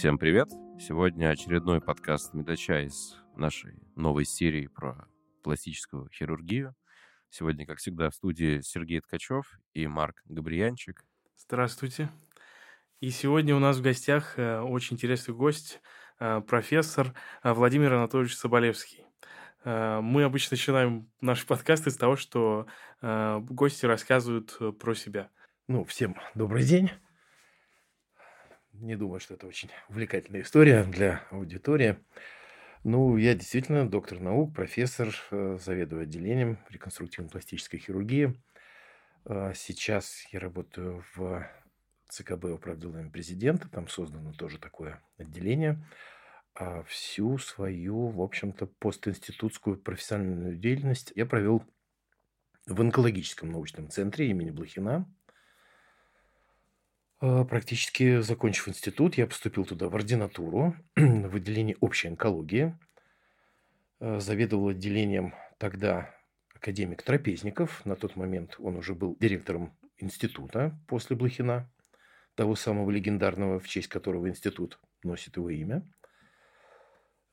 Всем привет! Сегодня очередной подкаст Медача из нашей новой серии про пластическую хирургию. Сегодня, как всегда, в студии Сергей Ткачев и Марк Габриянчик. Здравствуйте. И сегодня у нас в гостях э, очень интересный гость, э, профессор э, Владимир Анатольевич Соболевский. Мы обычно начинаем наши подкасты с того, что гости рассказывают про себя. Ну, всем добрый день. Не думаю, что это очень увлекательная история для аудитории. Ну, я действительно доктор наук, профессор, э, заведую отделением реконструктивно-пластической хирургии. А сейчас я работаю в ЦКБ управления президента, там создано тоже такое отделение. А всю свою, в общем-то, постинститутскую профессиональную деятельность я провел в онкологическом научном центре имени Блохина – практически закончив институт, я поступил туда в ординатуру, в отделение общей онкологии. А, заведовал отделением тогда академик Трапезников. На тот момент он уже был директором института после Блохина, того самого легендарного, в честь которого институт носит его имя.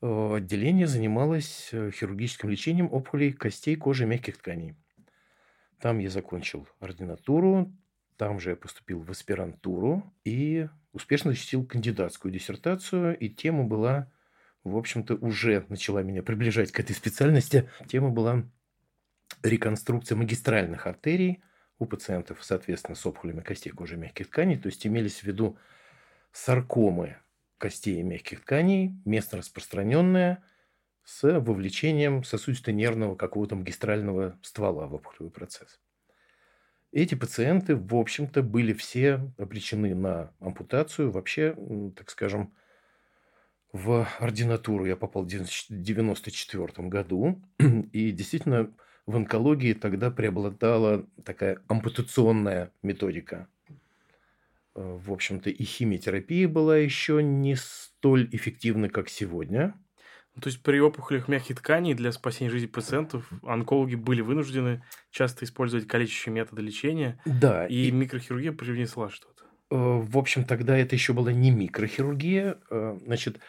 А, отделение занималось э, хирургическим лечением опухолей костей, кожи мягких тканей. Там я закончил ординатуру, там же я поступил в аспирантуру и успешно защитил кандидатскую диссертацию. И тема была, в общем-то, уже начала меня приближать к этой специальности. Тема была реконструкция магистральных артерий у пациентов, соответственно, с опухолями костей, кожи и мягких тканей. То есть имелись в виду саркомы костей и мягких тканей, местно распространенная, с вовлечением сосудисто-нервного какого-то магистрального ствола в опухолевый процесс. Эти пациенты, в общем-то, были все обречены на ампутацию. Вообще, так скажем, в ординатуру я попал в 1994 году. И действительно, в онкологии тогда преобладала такая ампутационная методика. Э, в общем-то, и химиотерапия была еще не столь эффективна, как сегодня – то есть при опухолях мягких тканей для спасения жизни пациентов онкологи были вынуждены часто использовать калечащие методы лечения. Да. И, и... микрохирургия привнесла что-то. Э, в общем, тогда это еще была не микрохирургия. Э, значит,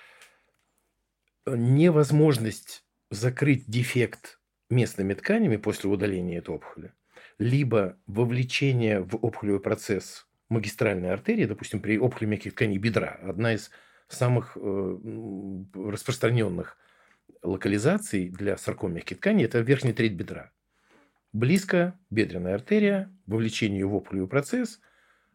невозможность закрыть дефект местными тканями после удаления этой опухоли, либо вовлечение в опухолевый процесс магистральной артерии, допустим, при опухоли мягких тканей бедра, одна из самых э, распространенных локализаций для сарком мягких тканей – это верхняя треть бедра. Близко бедренная артерия, вовлечение в опухолевый процесс,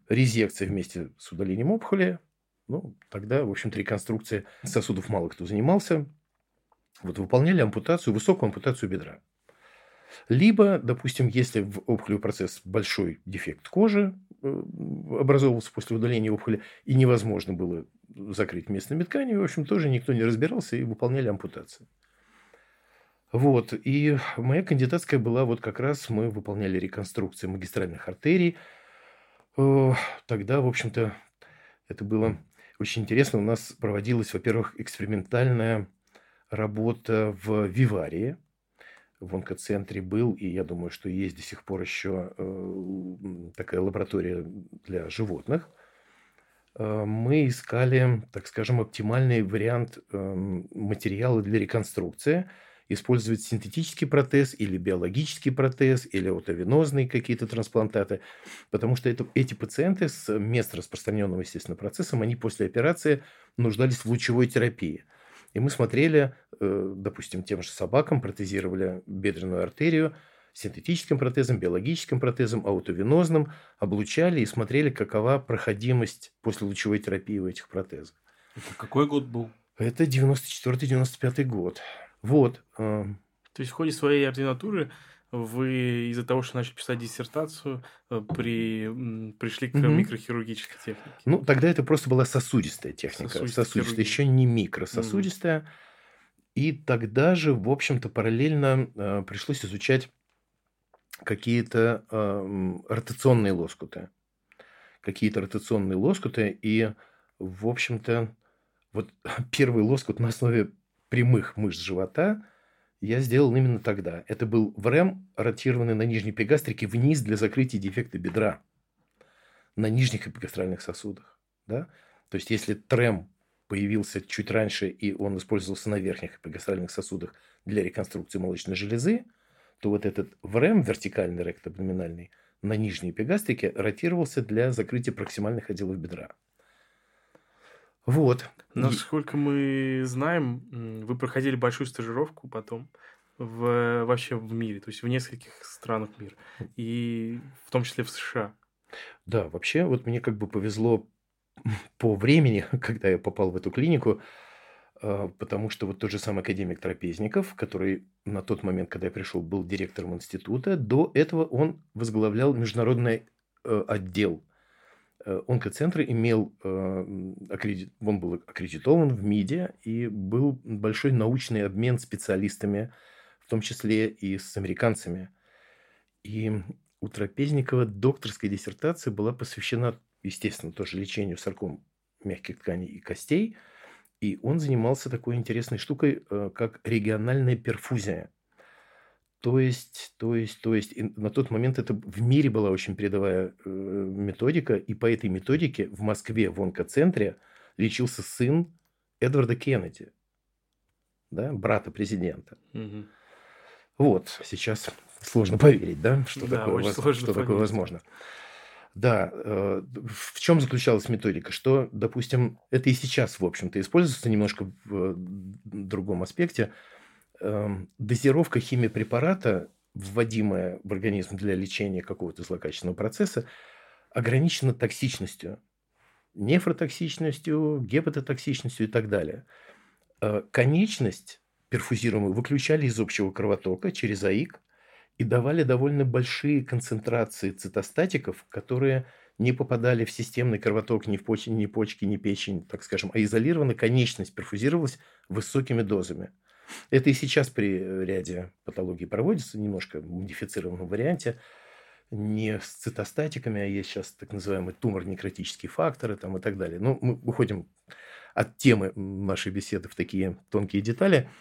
резекция вместе с удалением опухоли. Ну, тогда, в общем-то, реконструкция сосудов мало кто занимался. Вот выполняли ампутацию, высокую ампутацию бедра. Либо, допустим, если в опухолевый процесс большой дефект кожи образовывался после удаления опухоли, и невозможно было закрыть местными тканями, в общем, тоже никто не разбирался и выполняли ампутации. Вот, и моя кандидатская была вот как раз, мы выполняли реконструкцию магистральных артерий. Э, тогда, в общем-то, это было очень интересно. У нас проводилась, во-первых, экспериментальная работа в Виварии, в онкоцентре был, и я думаю, что есть до сих пор еще э, такая лаборатория для животных. Э, мы искали, так скажем, оптимальный вариант эм, материала для реконструкции. Использовать синтетический протез или биологический протез, или аутовенозные какие-то трансплантаты. Потому что это, эти пациенты с мест распространенного, естественно, процессом, они после операции нуждались в лучевой терапии. И мы смотрели, э, допустим, тем же собакам, протезировали бедренную артерию, синтетическим протезом, биологическим протезом, аутовенозным, облучали и смотрели, какова проходимость после лучевой терапии у этих протезов. Это какой год был? Это 94-95 год. Вот. Э, То есть в ходе своей ординатуры вы из-за того, что начали писать диссертацию, э, при, пришли к угу. микрохирургической технике? Ну, тогда это просто была сосудистая техника. Сосудистая, сосудистая еще не микрососудистая. Угу. И тогда же, в общем-то, параллельно э, пришлось изучать какие-то э, ротационные лоскуты. Какие-то ротационные лоскуты. И, в общем-то, вот первый лоскут на основе прямых мышц живота – я сделал именно тогда. Это был ВРЭМ, ротированный на нижней пегастрике вниз для закрытия дефекта бедра на нижних эпигастральных сосудах. Да? То есть, если ТРЭМ появился чуть раньше, и он использовался на верхних эпигастральных сосудах для реконструкции молочной железы, то вот этот ВРМ, вертикальный рект абдоминальный, на нижней эпигастрике ротировался для закрытия проксимальных отделов бедра. Вот. Насколько мы знаем, вы проходили большую стажировку потом в, вообще в мире, то есть в нескольких странах мира, и в том числе в США. Да, вообще вот мне как бы повезло по времени, когда я попал в эту клинику, а, потому что вот тот же самый академик Трапезников, который на тот момент, когда я пришел, был директором института, до этого он возглавлял международный э, отдел э, онкоцентра, имел, э, он был аккредитован в МИДе, и был большой научный обмен специалистами, в том числе и с американцами. И у Трапезникова докторская диссертация была посвящена, естественно, тоже лечению сарком мягких тканей и костей – и он занимался такой интересной штукой, э, как региональная перфузия. То есть, то есть, то есть, на тот момент это в мире была очень передовая э, методика, и по этой методике в Москве, в онкоцентре, лечился сын Эдварда Кеннеди, да, брата президента. Угу. Вот, сейчас сложно поверить, да, что, да, такое, что такое возможно. Да, э, в чем заключалась методика? Что, допустим, это и сейчас, в общем-то, используется немножко в другом аспекте. Эм, дозировка химиопрепарата, вводимая в организм для лечения какого-то злокачественного процесса, ограничена токсичностью, нефротоксичностью, гепатотоксичностью и так далее. Э, конечность перфузируемую выключали из общего кровотока через АИК, и давали довольно большие концентрации цитостатиков, которые не попадали в системный кровоток ни в почки, ни почки, ни печень, так скажем, а изолированно конечность перфузировалась высокими дозами. Это и сейчас при ряде патологий проводится, немножко в модифицированном варианте, не с цитостатиками, а есть сейчас так называемые тумор-некротические факторы там, и так далее. Но ну, мы уходим от темы нашей беседы в такие тонкие детали –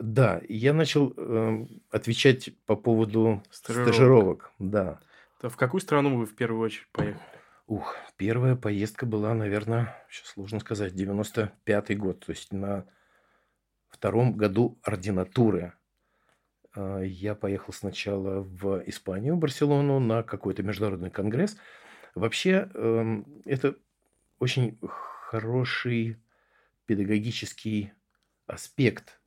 да, я начал э, отвечать по поводу стажировок. стажировок. Да. То в какую страну вы в первую очередь поехали? Ух, первая поездка была, наверное, сейчас сложно сказать, 95-й год, то есть на втором году ординатуры. А, я поехал сначала в Испанию, в Барселону, на какой-то международный конгресс. Вообще, эм, это очень хороший педагогический аспект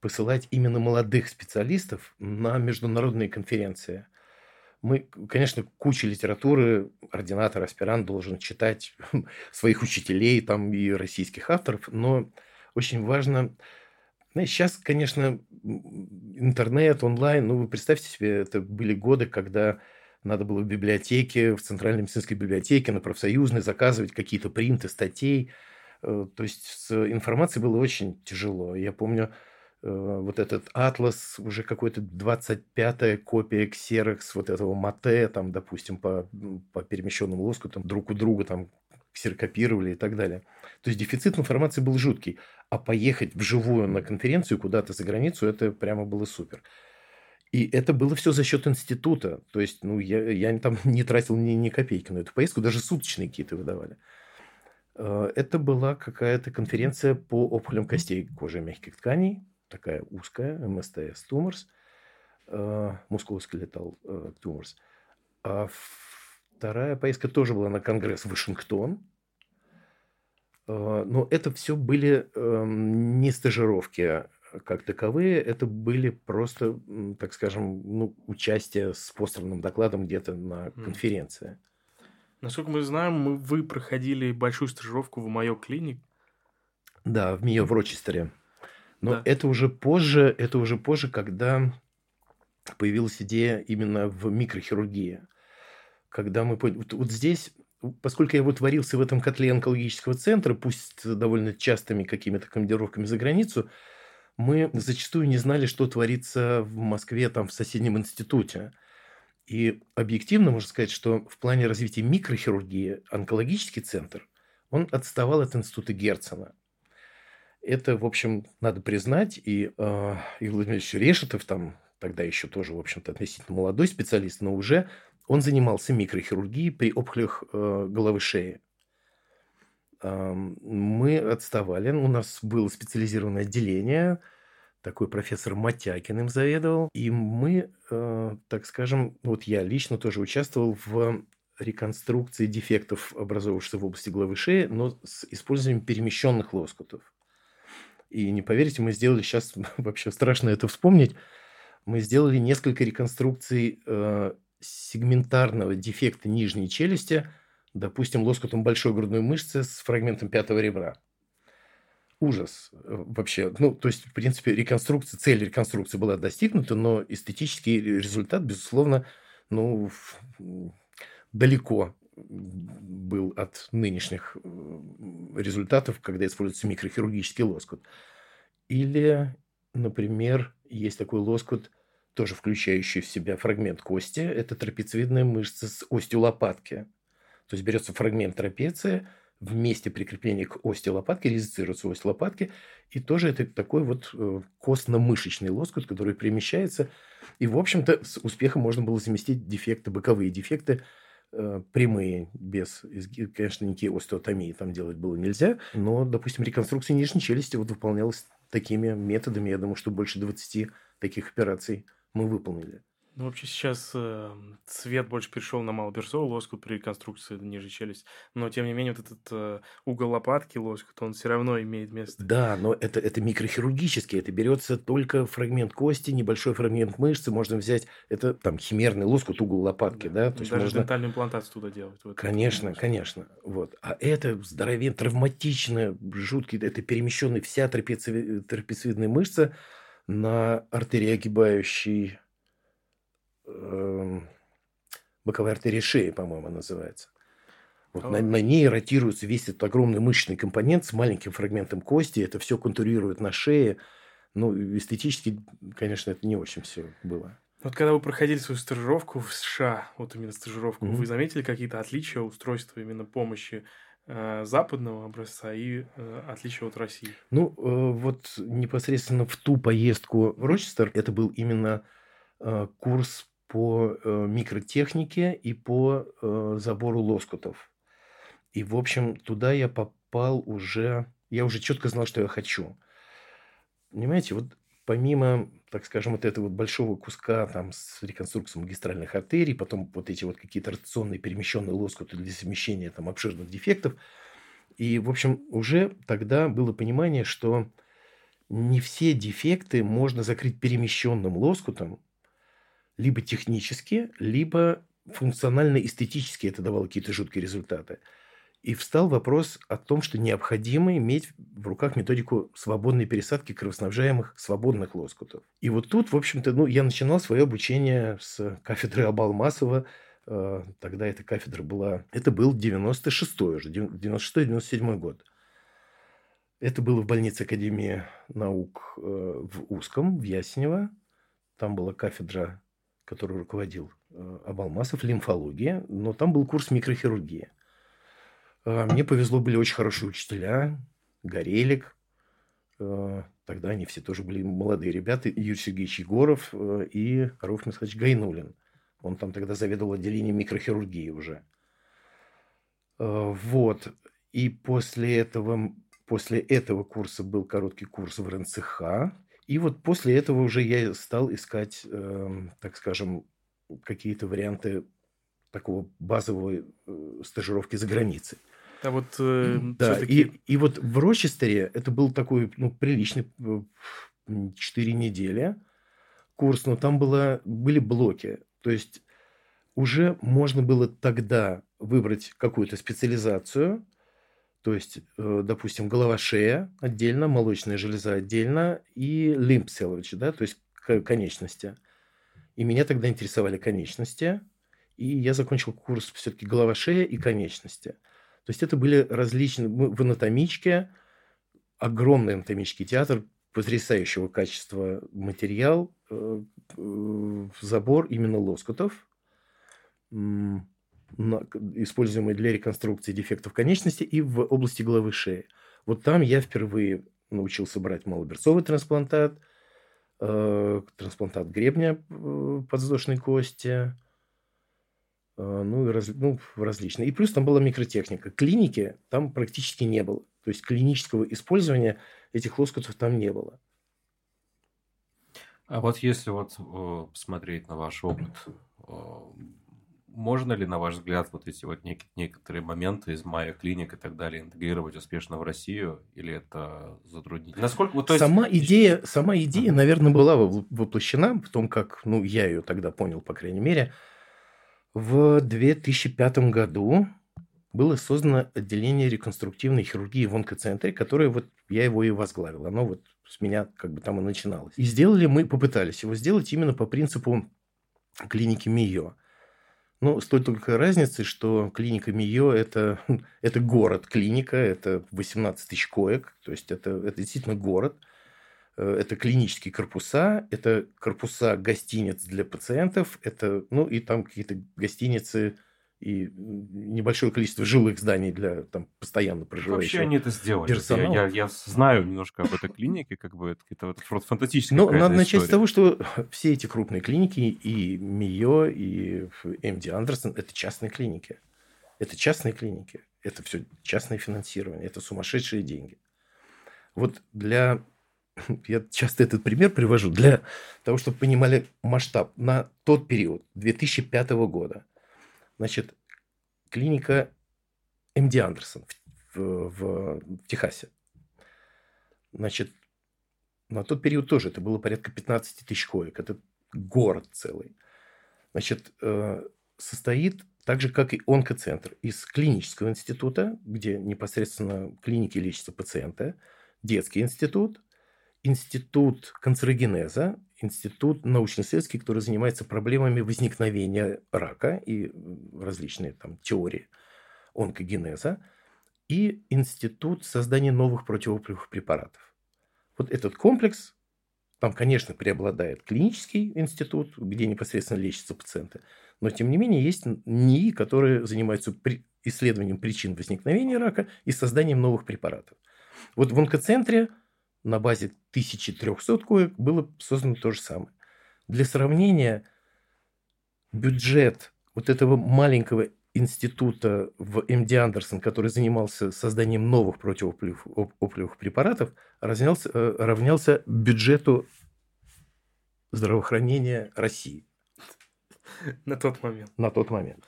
посылать именно молодых специалистов на международные конференции. Мы, конечно, куча литературы, ординатор, аспирант должен читать своих учителей там и российских авторов, но очень важно... Знаете, сейчас, конечно, интернет, онлайн, ну, вы представьте себе, это были годы, когда надо было в библиотеке, в Центральной медицинской библиотеке, на профсоюзной заказывать какие-то принты статей. Э, то есть с информацией было очень тяжело. Я помню, Э, вот этот атлас, уже какой-то 25-я копия Xerox вот этого мате, там, допустим, по, по перемещенному лоску, там, друг у друга там ксерокопировали и так далее. То есть дефицит информации был жуткий. А поехать вживую на конференцию куда-то за границу, это прямо было супер. И это было все за счет института. То есть, ну, я, я там не тратил ни, ни копейки на эту поездку, даже суточные какие-то выдавали. Э, это была какая-то конференция по опухолям костей кожи мягких тканей такая узкая, МСТС э, мускулоскелетал Tumors. А вторая поездка тоже была на конгресс в Вашингтон. Э, но это все были эм, не стажировки как таковые, это были просто, так скажем, ну, участие с постерным докладом где-то на конференции. Насколько мы знаем, мы, вы проходили большую стажировку в Майо Клиник. Да, в Мио в Рочестере. Но да. это уже позже, это уже позже, когда появилась идея именно в микрохирургии. Когда мы вот, вот здесь, поскольку я вот варился в этом котле онкологического центра, пусть довольно частыми какими-то командировками за границу, мы зачастую не знали, что творится в Москве, там, в соседнем институте. И объективно можно сказать, что в плане развития микрохирургии онкологический центр, он отставал от института Герцена. Это, в общем, надо признать. И э, Игорь Владимирович Решетов, там тогда еще тоже, в общем-то, относительно молодой специалист, но уже он занимался микрохирургией при опухолях э, головы шеи. мы отставали. У нас было специализированное отделение, такой профессор Матякин им заведовал. И мы, э, так скажем, вот я лично тоже участвовал в реконструкции дефектов, образовавшихся в области головы шеи, но с использованием перемещенных лоскутов. И не поверите, мы сделали сейчас, вообще страшно это вспомнить, мы сделали несколько реконструкций э, сегментарного дефекта нижней челюсти, допустим, лоскутом большой грудной мышцы с фрагментом пятого ребра. Ужас э, вообще. Ну, то есть, в принципе, реконструкция, цель реконструкции была достигнута, но эстетический результат, безусловно, ну, далеко был от нынешних э, результатов, когда используется микрохирургический лоскут. Или, например, есть такой лоскут, тоже включающий в себя фрагмент кости. Это трапециевидная мышца с остью лопатки. То есть берется фрагмент трапеции, в месте прикрепления к ости лопатки резицируется ось лопатки, и тоже это такой вот э, костно-мышечный лоскут, который перемещается. И, в общем-то, с успехом можно было заместить дефекты, боковые дефекты, э, прямые, без, конечно, никакие остеотомии там делать было нельзя, но, допустим, реконструкция нижней челюсти вот выполнялась такими методами. Я думаю, что больше 20 таких операций мы выполнили. Ну, вообще сейчас э, цвет больше перешел на малоберцовый лоскут при реконструкции ниже челюсти. Но, тем не менее, вот этот э, угол лопатки лоскут, он все равно имеет место. Да, но это, это микрохирургически. Это берется только фрагмент кости, небольшой фрагмент мышцы. Можно взять, это там химерный лоскут, угол лопатки, да? да? То есть Даже можно... дентальную имплантацию туда делать. Вот конечно, конечно. Вот. А это здоровенно, травматично, жуткий, это перемещенный вся трапециевидная мышца на артерии огибающей э, боковой артерии шеи, по-моему, называется. Вот на, на ней ротируется весь этот огромный мышечный компонент с маленьким фрагментом кости. Это все контурирует на шее. Ну, эстетически, конечно, это не очень все было. Вот когда вы проходили свою стажировку в США, вот именно стажировку, mm-hmm. вы заметили какие-то отличия устройства именно помощи западного образца и э, отличия от России? Ну, э, вот непосредственно в ту поездку в Рочестер это был именно э, курс по э, микротехнике и по э, забору лоскутов. И, в общем, туда я попал уже... Я уже четко знал, что я хочу. Понимаете, вот помимо, так скажем, вот этого вот большого куска там с реконструкцией магистральных артерий, потом вот эти вот какие-то ротационные перемещенные лоскуты для замещения там обширных дефектов, и, в общем, уже тогда было понимание, что не все дефекты можно закрыть перемещенным лоскутом, либо технически, либо функционально-эстетически это давало какие-то жуткие результаты. И встал вопрос о том, что необходимо иметь в руках методику свободной пересадки кровоснабжаемых свободных лоскутов. И вот тут, в общем-то, ну, я начинал свое обучение с кафедры Абалмасова. Э, тогда эта кафедра была... Это был 96-й уже, 96-97 год. Это было в больнице Академии наук э, в Узком, в Ясенево. Там была кафедра который руководил э, Абалмасов, лимфология, но там был курс микрохирургии. А, мне повезло, были очень хорошие учителя, Горелик, э, тогда они все тоже были молодые ребята, Юрий Сергеевич Егоров э, и Рауф Михайлович Гайнулин. Он там тогда заведовал отделением микрохирургии уже. Вот. И после этого, после этого курса был короткий курс в РНЦХ, и вот после этого уже я стал искать, э, так скажем, какие-то варианты такого базовой э, стажировки за границей. А вот э, да, и, и вот в Рочестере это был такой ну, приличный э, 4 недели курс, но там было, были блоки. То есть уже можно было тогда выбрать какую-то специализацию, то есть, э, допустим, голова-шея отдельно, молочная железа отдельно и лимб селович, да, то есть конечности. И меня тогда интересовали конечности, и я закончил курс все-таки голова-шея и конечности. То есть это были различные... В анатомичке, огромный анатомический театр, потрясающего качества материал, э, э, забор именно лоскутов, используемые для реконструкции дефектов конечности и в области головы шеи. Вот там я впервые научился брать малоберцовый трансплантат, э, трансплантат гребня подвздошной кости, ну, и раз, ну, различные. И плюс там была микротехника. Клиники там практически не было. То есть клинического использования этих лоскутов там не было. А вот если вот э, посмотреть на ваш опыт, э, можно ли, на ваш взгляд, вот эти вот нек- некоторые моменты из Майя клиник и так далее интегрировать успешно в Россию, или это затруднительно? Насколько вот, есть... сама идея, сама идея, наверное, была воплощена в том, как, ну, я ее тогда понял, по крайней мере, в 2005 году было создано отделение реконструктивной хирургии в онкоцентре, которое вот я его и возглавил. Оно вот с меня как бы там и начиналось. И сделали мы, попытались его сделать именно по принципу клиники МИО. Но с той только разницей, что клиника МИО это, это город-клиника, это 18 тысяч коек, то есть это, это действительно город. Э, это клинические корпуса, это корпуса гостиниц для пациентов, это, ну, и там какие-то гостиницы и небольшое количество жилых зданий для там постоянно проживающих Вообще они это сделали. Персонала. Я, я, я знаю немножко об этой клинике, как бы это какая-то вот фантастическая Но надо начать с того, что все эти крупные клиники, и МИО, и МД Андерсон, это частные клиники. Это частные клиники. Это все частное финансирование. Это сумасшедшие деньги. Вот для я часто этот пример привожу, для того, чтобы понимали масштаб. На тот период, 2005 года, значит, клиника МД Андерсон в, в, в Техасе. Значит, на тот период тоже это было порядка 15 тысяч коек. Это город целый. Значит, э, состоит так же, как и онкоцентр, из клинического института, где непосредственно клиники лечатся пациенты, детский институт, институт канцерогенеза, институт научно-исследовательский, который занимается проблемами возникновения рака и различные там теории онкогенеза, и институт создания новых противоопухолевых препаратов. Вот этот комплекс, там, конечно, преобладает клинический институт, где непосредственно лечатся пациенты, но, тем не менее, есть НИИ, которые занимаются исследованием причин возникновения рака и созданием новых препаратов. Вот в онкоцентре – на базе 1300 коек было создано то же самое. Для сравнения, бюджет вот этого маленького института в МД Андерсон, который занимался созданием новых противоопухолевых препаратов, равнялся, э, равнялся бюджету здравоохранения России. На тот момент. На тот момент.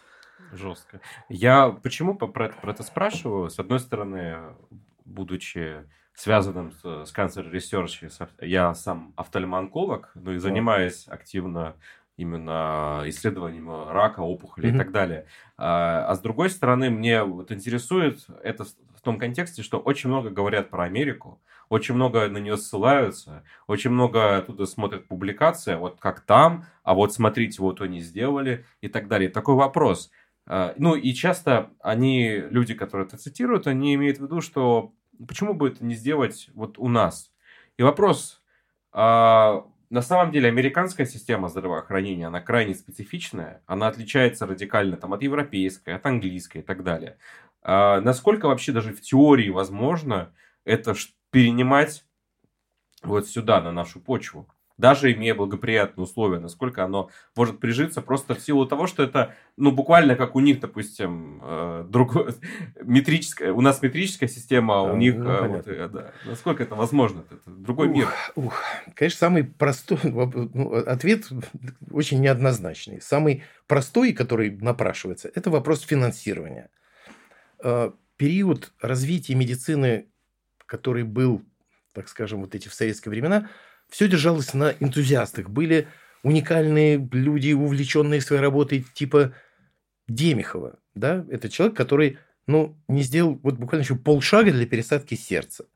Жестко. Я почему про, про это спрашиваю? С одной стороны, будучи связанным с, с Cancer Research. Я сам офтальмоонколог, ну и занимаюсь активно именно исследованием рака, опухоли mm-hmm. и так далее. А, а с другой стороны, мне вот интересует это в том контексте, что очень много говорят про Америку, очень много на нее ссылаются, очень много оттуда смотрят публикации, вот как там, а вот смотрите, вот они сделали и так далее. Такой вопрос. А, ну и часто они, люди, которые это цитируют, они имеют в виду, что почему бы это не сделать вот у нас? И вопрос, а, на самом деле американская система здравоохранения, она крайне специфичная, она отличается радикально там, от европейской, от английской и так далее. А, насколько вообще даже в теории возможно это перенимать вот сюда, на нашу почву? Даже имея благоприятные условия, насколько оно может прижиться просто в силу того, что это, ну, буквально как у них, допустим, э, другое, метрическая, у нас метрическая система, а у них, ну, э, вот, э, да, насколько это возможно, это другой ух, мир. Ух, конечно, самый простой ну, ответ очень неоднозначный. Самый простой, который напрашивается, это вопрос финансирования. Период развития медицины, который был, так скажем, вот эти в советские времена – все держалось на энтузиастах. Были уникальные люди, увлеченные своей работой, типа Демихова. Да? Это человек, который ну, не сделал вот буквально еще полшага для пересадки сердца.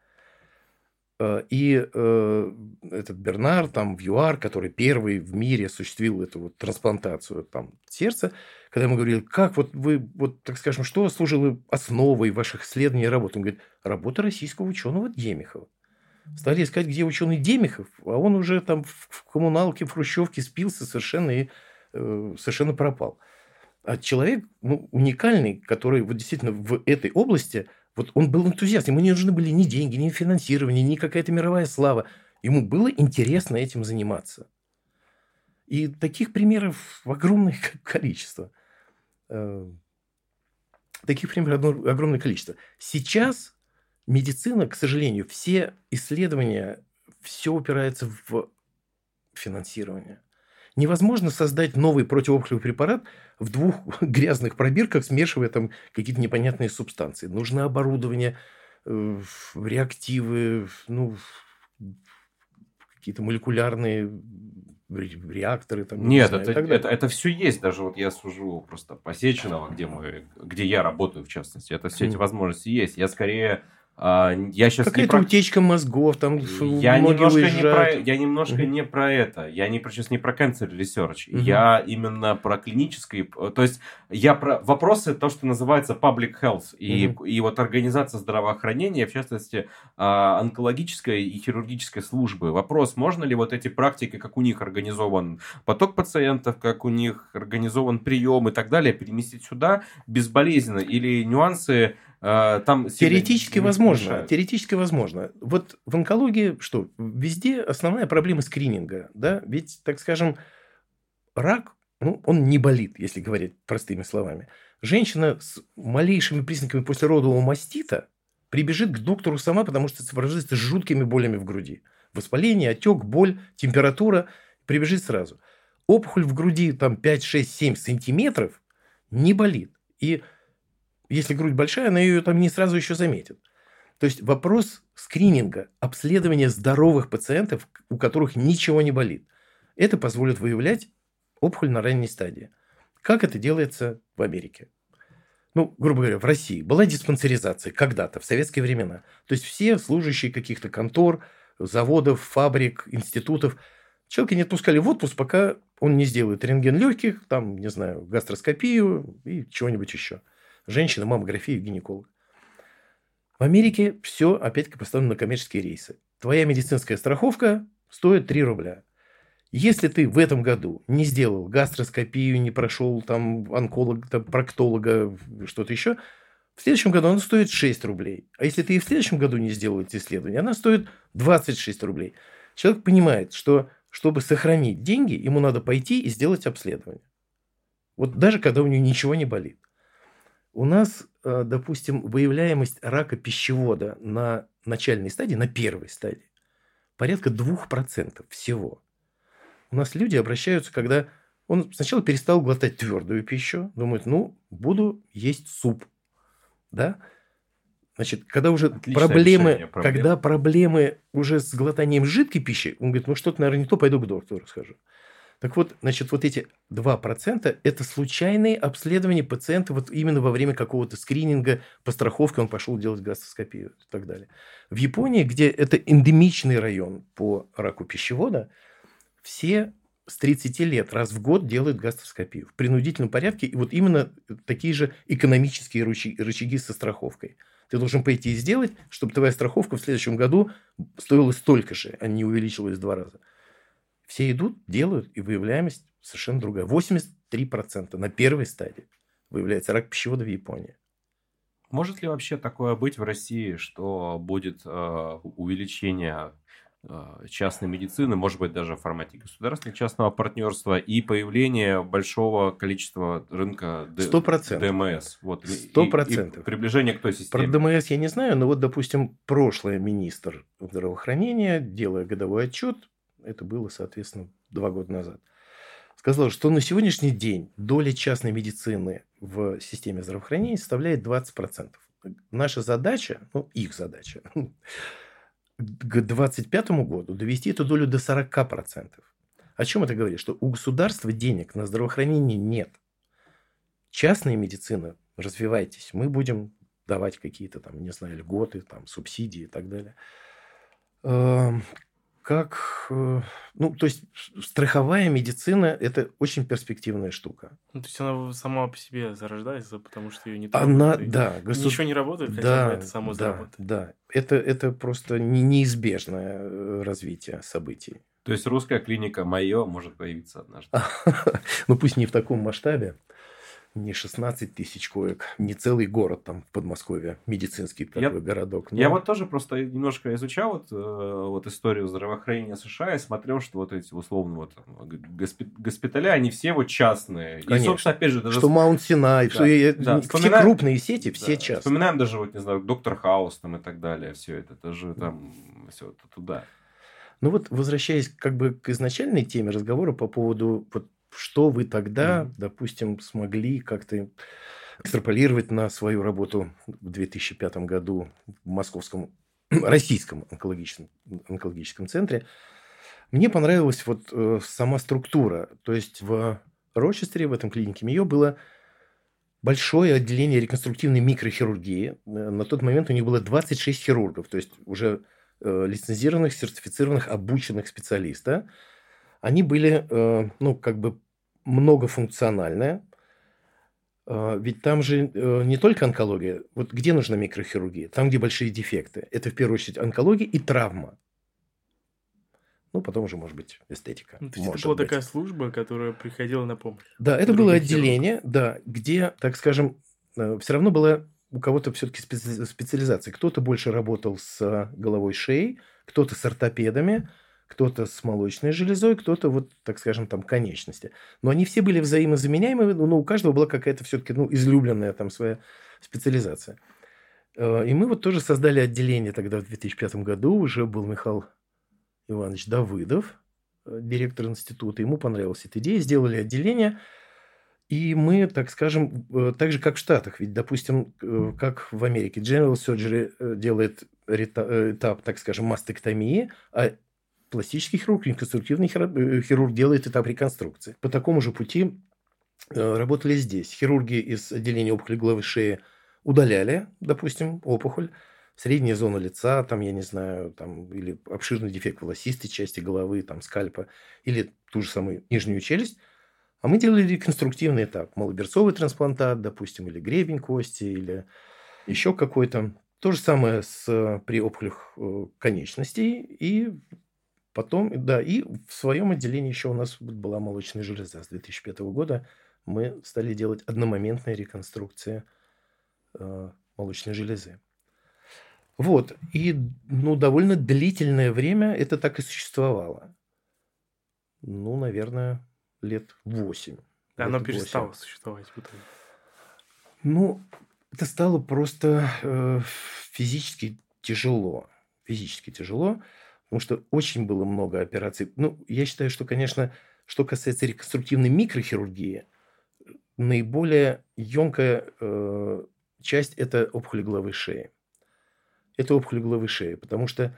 Э, и э, этот Бернар, там, в ЮАР, который первый в мире осуществил эту вот трансплантацию там, сердца, когда ему говорили, как вот вы, вот, так скажем, что служило основой ваших исследований и работ? Он говорит, работа российского ученого Демихова. Стали искать, где ученый Демихов, а он уже там в коммуналке, в хрущевке спился совершенно и э, совершенно пропал. А человек ну, уникальный, который вот действительно в этой области, вот он был энтузиаст, ему не нужны были ни деньги, ни финансирование, ни какая-то мировая слава. Ему было интересно этим заниматься. И таких примеров огромное количество. Э, таких примеров огромное количество. Сейчас медицина, к сожалению, все исследования, все упирается в финансирование. Невозможно создать новый противоопухолевый препарат в двух грязных пробирках, смешивая там какие-то непонятные субстанции. Нужно оборудование, э, реактивы, ну, какие-то молекулярные реакторы. Там, Нет, не знаю, это, это, это все есть. Даже вот я сужу просто по Сеченова, где, мы, где я работаю, в частности. Это все эти возможности есть. Я скорее а, я сейчас Какая-то про... утечка мозгов, там я немножко, не про... я немножко mm-hmm. не про это. Я не про, сейчас не про cancer research. Mm-hmm. Я именно про клиническое... То есть я про вопросы, то, что называется public health. И, mm-hmm. и вот организация здравоохранения, в частности, а, онкологической и хирургической службы. Вопрос, можно ли вот эти практики, как у них организован поток пациентов, как у них организован прием и так далее, переместить сюда безболезненно? Или нюансы там теоретически возможно. Мешают. Теоретически возможно. Вот в онкологии что? Везде основная проблема скрининга. Да? Ведь, так скажем, рак, ну, он не болит, если говорить простыми словами. Женщина с малейшими признаками послеродового мастита прибежит к доктору сама, потому что сопровождается жуткими болями в груди. Воспаление, отек, боль, температура. Прибежит сразу. Опухоль в груди там 5, 6, 7 сантиметров не болит. И если грудь большая, она ее там не сразу еще заметит. То есть вопрос скрининга, обследования здоровых пациентов, у которых ничего не болит, это позволит выявлять опухоль на ранней стадии. Как это делается в Америке? Ну, грубо говоря, в России была диспансеризация когда-то, в советские времена. То есть все служащие каких-то контор, заводов, фабрик, институтов, человека не отпускали в отпуск, пока он не сделает рентген легких, там, не знаю, гастроскопию и чего-нибудь еще – женщина, маммография, гинеколог. В Америке все опять-таки поставлено на коммерческие рейсы. Твоя медицинская страховка стоит 3 рубля. Если ты в этом году не сделал гастроскопию, не прошел там онколог, там, проктолога, что-то еще, в следующем году она стоит 6 рублей. А если ты и в следующем году не сделал эти исследования, она стоит 26 рублей. Человек понимает, что чтобы сохранить деньги, ему надо пойти и сделать обследование. Вот даже когда у него ничего не болит. У нас, э, допустим, выявляемость рака пищевода на начальной стадии, на первой стадии, порядка 2% всего. У нас люди обращаются, когда он сначала перестал глотать твердую пищу, думает, ну, буду есть суп. Да? Значит, когда уже проблемы, когда проблемы уже с глотанием жидкой пищи, он говорит, ну, что-то, наверное, не то, пойду к доктору схожу. Так вот, значит, вот эти 2% – это случайные обследования пациента вот именно во время какого-то скрининга, по страховке он пошел делать гастроскопию и так далее. В Японии, где это эндемичный район по раку пищевода, все с 30 лет раз в год делают гастроскопию в принудительном порядке. И вот именно такие же экономические рычаги со страховкой. Ты должен пойти и сделать, чтобы твоя страховка в следующем году стоила столько же, а не увеличилась в два раза. Все идут, делают, и выявляемость совершенно другая. 83% на первой стадии выявляется рак пищевода в Японии. Может ли вообще такое быть в России, что будет э, увеличение э, частной медицины, может быть, даже в формате государственного частного партнерства и появление большого количества рынка Д- 100%. ДМС? Вот, 100%. И, и приближение к той системе. Про ДМС я не знаю, но вот, допустим, прошлый министр здравоохранения, делая годовой отчет, это было, соответственно, два года назад, сказал, что на сегодняшний день доля частной медицины в системе здравоохранения составляет 20%. Наша задача, ну, их задача, к 2025 году довести эту долю до 40%. О чем это говорит? Что у государства денег на здравоохранение нет. Частная медицина, развивайтесь, мы будем давать какие-то там, не знаю, льготы, там, субсидии и так далее. Как, э, ну, то есть страховая медицина – это очень перспективная штука. Ну, то есть она сама по себе зарождается, потому что ее не Она, работает. да. Государ... Ничего не работает, хотя да, бы это само да, заработает. Да, это, это просто не, неизбежное э, развитие событий. То есть русская клиника «Мое» может появиться однажды? Ну, пусть не в таком масштабе. Не 16 тысяч коек, не целый город там в Подмосковье, медицинский такой Я- городок. Я Но- вот тоже просто немножко изучал вот, э, вот историю здравоохранения США и смотрел, что вот эти условно вот госпи- госпиталя, они все вот частные. И, Конечно. собственно, опять же, даже Что Маунт Синай, Да, что и- да. все Вспоминаю- крупные сети, все Да, частные. Вспоминаем даже, вот, не знаю, Доктор Хаус там и так далее. Все это, это же там все это туда. Ну вот, возвращаясь как бы к изначальной теме разговора по поводу, вот, что вы тогда, Мгм. допустим, смогли как-то экстраполировать на свою работу в 2005 году в Московском, Российском онкологическом, онкологическом центре. Мне понравилась вот э, сама структура. То есть в Рочестере, в этом клинике МИО, было большое отделение реконструктивной микрохирургии. Э, На тот момент у них было 26 хирургов, то есть уже э, лицензированных, сертифицированных, обученных специалиста. Они были, э, ну, как бы многофункциональные. Э, Ведь там же э, не только онкология. Вот где нужна микрохирургия? Там, где большие дефекты. Это в первую очередь онкология и травма. Ну, потом уже, может быть, эстетика. Ну, то есть может это была быть. такая служба, которая приходила на помощь. Да, это было отделение, да, где, так скажем, все равно была у кого-то все-таки специализация. Кто-то больше работал с э, головой шеей, кто-то с ортопедами, кто-то с молочной железой, кто-то вот, так скажем, там конечности. Но они все были взаимозаменяемы, но у каждого была какая-то все-таки ну, излюбленная там своя специализация. Э, И мы вот тоже создали отделение тогда в 2005 году. Уже был Михаил Иванович Давыдов, э, директор института. Ему понравилась эта идея. Сделали отделение. И мы, так скажем, э, так же, как в Штатах. Ведь, допустим, как в Америке General Surgery делает этап, так скажем, мастектомии, а пластический хирург, реконструктивный хирург, э, хирург делает этап реконструкции. По такому же пути э, работали здесь. Хирурги из отделения опухоли головы шеи удаляли, допустим, опухоль, средняя зона лица, там, я не знаю, там, или обширный дефект волосистой части головы, там, скальпа, или ту же самую нижнюю челюсть. А мы делали реконструктивный этап. Малоберцовый трансплантат, допустим, или гребень кости, или еще какой-то. То же самое с, э, при опухолях конечностей. И потом, да, и в своем отделении еще у нас была молочная железа. С 2005 года мы стали делать одномоментные реконструкции э, молочной железы. Вот. И ну, довольно длительное время это так и существовало. Ну, наверное, лет 8. Оно перестало существовать в итоге. Ну, это стало просто э, физически тяжело. Физически тяжело, потому что очень было много операций. Ну, я считаю, что, конечно, что касается реконструктивной микрохирургии, наиболее емкая э, часть – это опухоль головы шеи. Это опухоль головы шеи, потому что,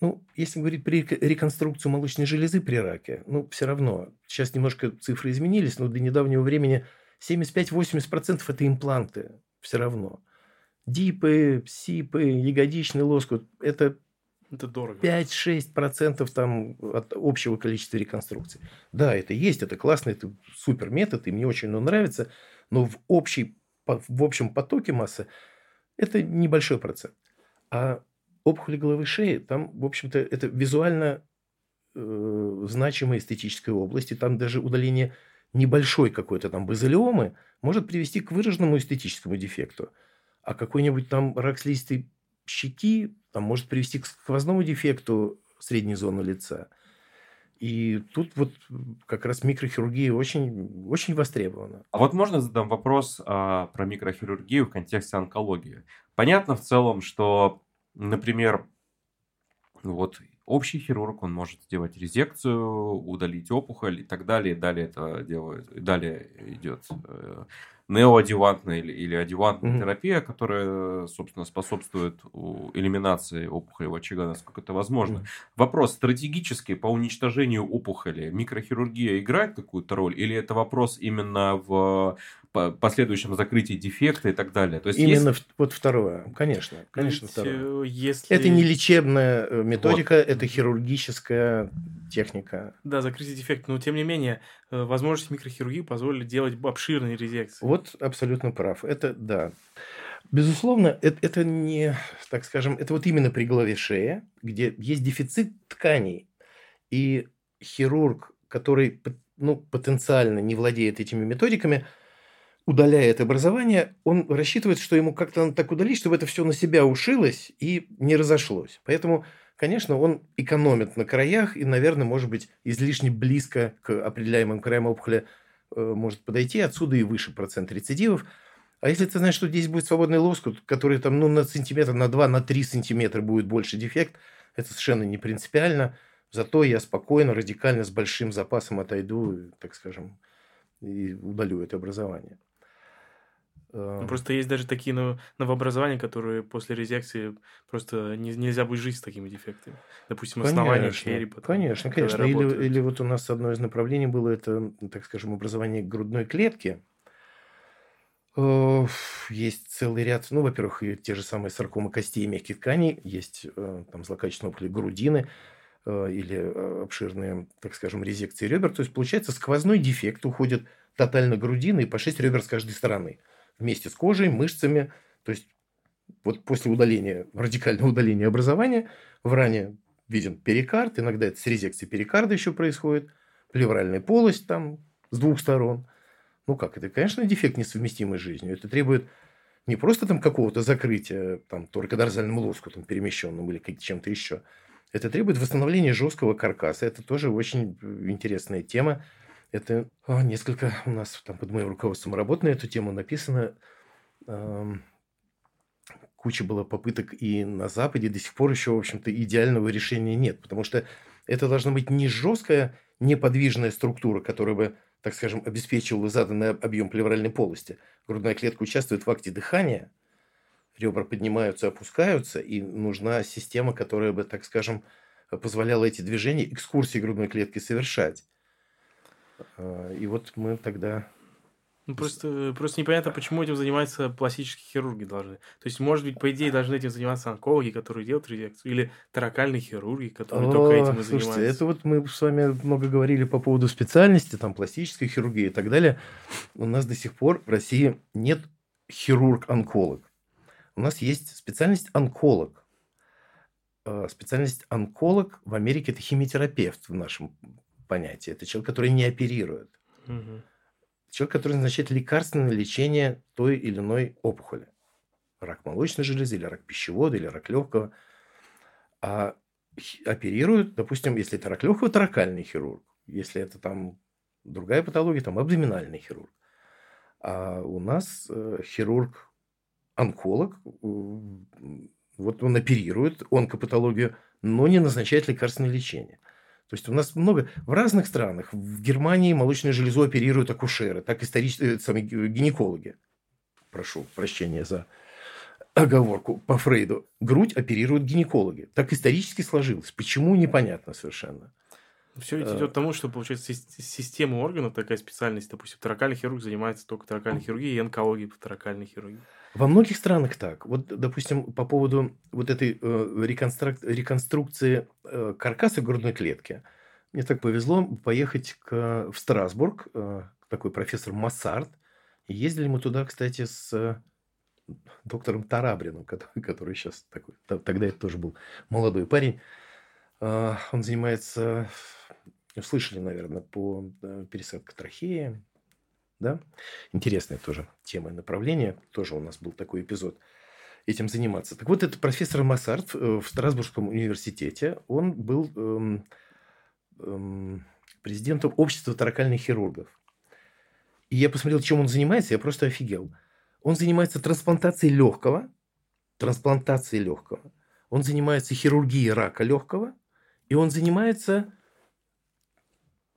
ну, если говорить при реконструкцию молочной железы при раке, ну, все равно, сейчас немножко цифры изменились, но до недавнего времени 75-80% это импланты, все равно. Дипы, сипы, ягодичный лоскут – это Это дорого. 5-6% там от общего количества реконструкций. Да, это есть, это классно, это супер метод, и мне очень он нравится, но в, общей, в общем потоке массы это небольшой процент. А опухоли головы шеи, там, в общем-то, это визуально э, значимая эстетическая область, и там даже удаление небольшой какой-то там базилиомы может привести к выраженному эстетическому дефекту. А какой-нибудь там рак слизистой щеки там, может привести к сквозному дефекту средней зоны лица. И тут вот как раз микрохирургия очень, очень востребована. А вот можно задам вопрос а, про микрохирургию в контексте онкологии? Понятно в целом, что, например, вот общий хирург, он может сделать резекцию, удалить опухоль и так далее. Далее это делает, и далее идет э, неоадювантная или, или адювантная Мгм. терапия, которая, собственно, способствует элиминации опухолевого очага, насколько это возможно. Мгм. Вопрос стратегически по уничтожению опухоли микрохирургия играет какую-то роль или это вопрос именно в по- последующем закрытии дефекта и так далее? То есть Именно есть- в- вот второе, конечно, конечно, Ведь, второе. э, Если... Это не лечебная э, методика, это хирургическая техника. Да, закрытие дефекта. Но тем не менее, э, возможности микрохирургии позволили делать обширные резекции. Вот абсолютно прав. Это да. Безусловно, это, это не, так скажем, это вот именно при голове шеи, где есть дефицит тканей. И хирург, который ну, потенциально не владеет этими методиками, удаляя это образование, он рассчитывает, что ему как-то так удалить, чтобы это все на себя ушилось и не разошлось. Поэтому, конечно, он экономит на краях и, наверное, может быть, излишне близко к определяемым краям опухоли э, может подойти. Отсюда и выше процент рецидивов. А если ты знаешь, что здесь будет свободный лоскут, который там ну, на сантиметр, на 2, на 3 сантиметра будет больше дефект, это совершенно не принципиально. Зато я спокойно, радикально, с большим запасом отойду, так скажем, и удалю это образование. Ну, просто есть даже такие новообразования, которые после резекции просто не, нельзя будет жить с такими дефектами. Допустим, основание конечно, черепа. Там, конечно, конечно. Или, или вот у нас одно из направлений было это, так скажем, образование грудной клетки. Есть целый ряд, ну, во-первых, те же самые саркомы костей и мягких тканей, есть э, там злокачественные опухоли грудины э, или э, обширные, так скажем, резекции ребер. То есть, получается, сквозной дефект уходит тотально грудины и по 6 ребер с каждой стороны вместе с кожей, мышцами. То есть вот после удаления, радикального удаления образования в ране виден перикард, иногда это с резекцией перикарда еще происходит, плевральная полость там с двух сторон. Ну как, это, конечно, дефект несовместимый с жизнью. Это требует не просто там какого-то закрытия там торкодорзальным лоскутом перемещенным или чем-то еще. Это требует восстановления жесткого каркаса. Это тоже очень интересная тема. Это а, несколько у нас там под моим руководством работ на эту тему написано. Куча было попыток и на Западе до сих пор еще, в общем-то, идеального решения нет. Потому что это должна быть не жесткая, неподвижная структура, которая бы, так скажем, обеспечивала заданный объем плевральной полости. Грудная клетка участвует в акте дыхания, ребра поднимаются, опускаются, и нужна система, которая бы, так скажем, позволяла эти движения, экскурсии грудной клетки совершать. А, и вот мы тогда... Ну, просто, просто непонятно, почему этим занимаются пластические хирурги должны. То есть, может быть, по идее, должны этим заниматься онкологи, которые делают резекцию, или таракальные хирурги, которые О, только этим и слушайте, занимаются. это вот мы с вами много говорили по поводу специальности, там, пластической хирургии и так далее. У нас до сих пор в России нет хирург-онколог. У нас есть специальность онколог. А, специальность онколог в Америке – это химиотерапевт в нашем понятие. Это человек, который не оперирует. Угу. Человек, который назначает лекарственное лечение той или иной опухоли. Рак молочной железы, или рак пищевода, или рак легкого. А оперируют, допустим, если это рак легкого, таракальный хирург. Если это там другая патология, там абдоминальный хирург. А у нас э, хирург-онколог, вот он оперирует онкопатологию, но не назначает лекарственное лечение. То есть у нас много в разных странах. В Германии молочную железу оперируют акушеры, так исторические э, сами гинекологи. Прошу прощения за оговорку по Фрейду. Грудь оперируют гинекологи. Так исторически сложилось. Почему, непонятно совершенно. Все ведь идет к тому, что, получается, система органов, такая специальность, допустим, таракальный хирург занимается только таракальной хирургией и онкологией по таракальной хирургии. Во многих странах так. Вот, допустим, по поводу вот этой э, реконструк... реконструкции э, каркаса грудной клетки. Мне так повезло поехать к, в Страсбург, э, такой профессор Массарт. И ездили мы туда, кстати, с э, доктором Тарабриным, который, который сейчас такой... Тогда это тоже был молодой парень. Э, он занимается, слышали, наверное, по э, пересадке трахеи, да? Интересная тоже тема и направление. Тоже у нас был такой эпизод этим заниматься. Так вот, это профессор Массарт в Страсбургском университете. Он был эм, эм, президентом общества таракальных хирургов. И я посмотрел, чем он занимается, я просто офигел. Он занимается трансплантацией легкого, трансплантацией легкого. Он занимается хирургией рака легкого, и он занимается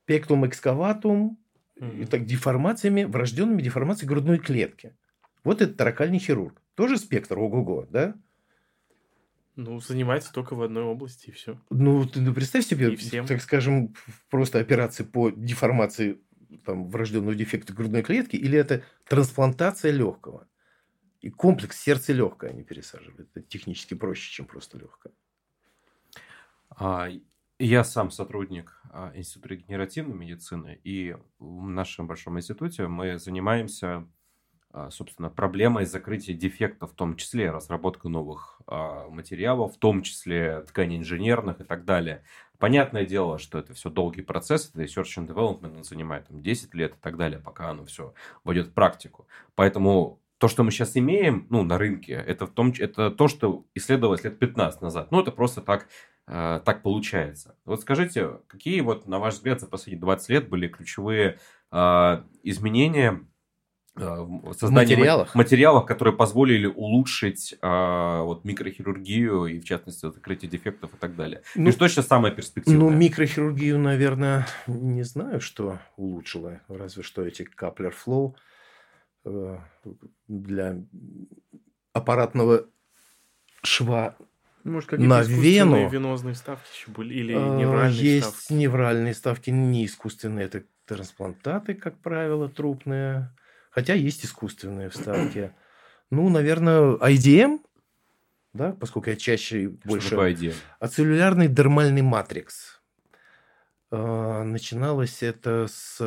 пектум экскаватум, и так деформациями, врожденными деформациями грудной клетки. Вот это таракальный хирург. Тоже спектр, ого-го, да? Ну, занимается только в одной области, и все. Ну, ты ну, представь себе, всем. так скажем, просто операции по деформации там, врожденного дефекта грудной клетки, или это трансплантация легкого. И комплекс сердце легкое они пересаживают. Это технически проще, чем просто легкое. А, я сам сотрудник а, Института регенеративной медицины, и в нашем большом институте мы занимаемся а, собственно, проблемой закрытия дефектов, в том числе разработка новых а, материалов, в том числе тканей инженерных и так далее. Понятное дело, что это все долгий процесс, это research and development он занимает там, 10 лет и так далее, пока оно все войдет в практику. Поэтому то, что мы сейчас имеем ну, на рынке, это, в том, это то, что исследовалось лет 15 назад. Ну, это просто так, э, так получается. Вот скажите, какие, вот, на ваш взгляд, за последние 20 лет были ключевые э, изменения Э, создание материалах. материалов, которые позволили улучшить э, вот, микрохирургию и, в частности, закрытие дефектов и так далее. Ну, и что сейчас самое перспективное? Ну, микрохирургию, наверное, не знаю, что улучшило. Разве что эти каплер флоу э, для аппаратного шва может, какие-то на вену. венозные ставки еще были? Или э, невральные Есть ставки? невральные ставки, не искусственные. Это трансплантаты, как правило, трупные Хотя есть искусственные вставки. Ну, наверное, IDM, да, поскольку я чаще Что больше... такое IDM? Ацеллюлярный дермальный матрикс. А, начиналось это с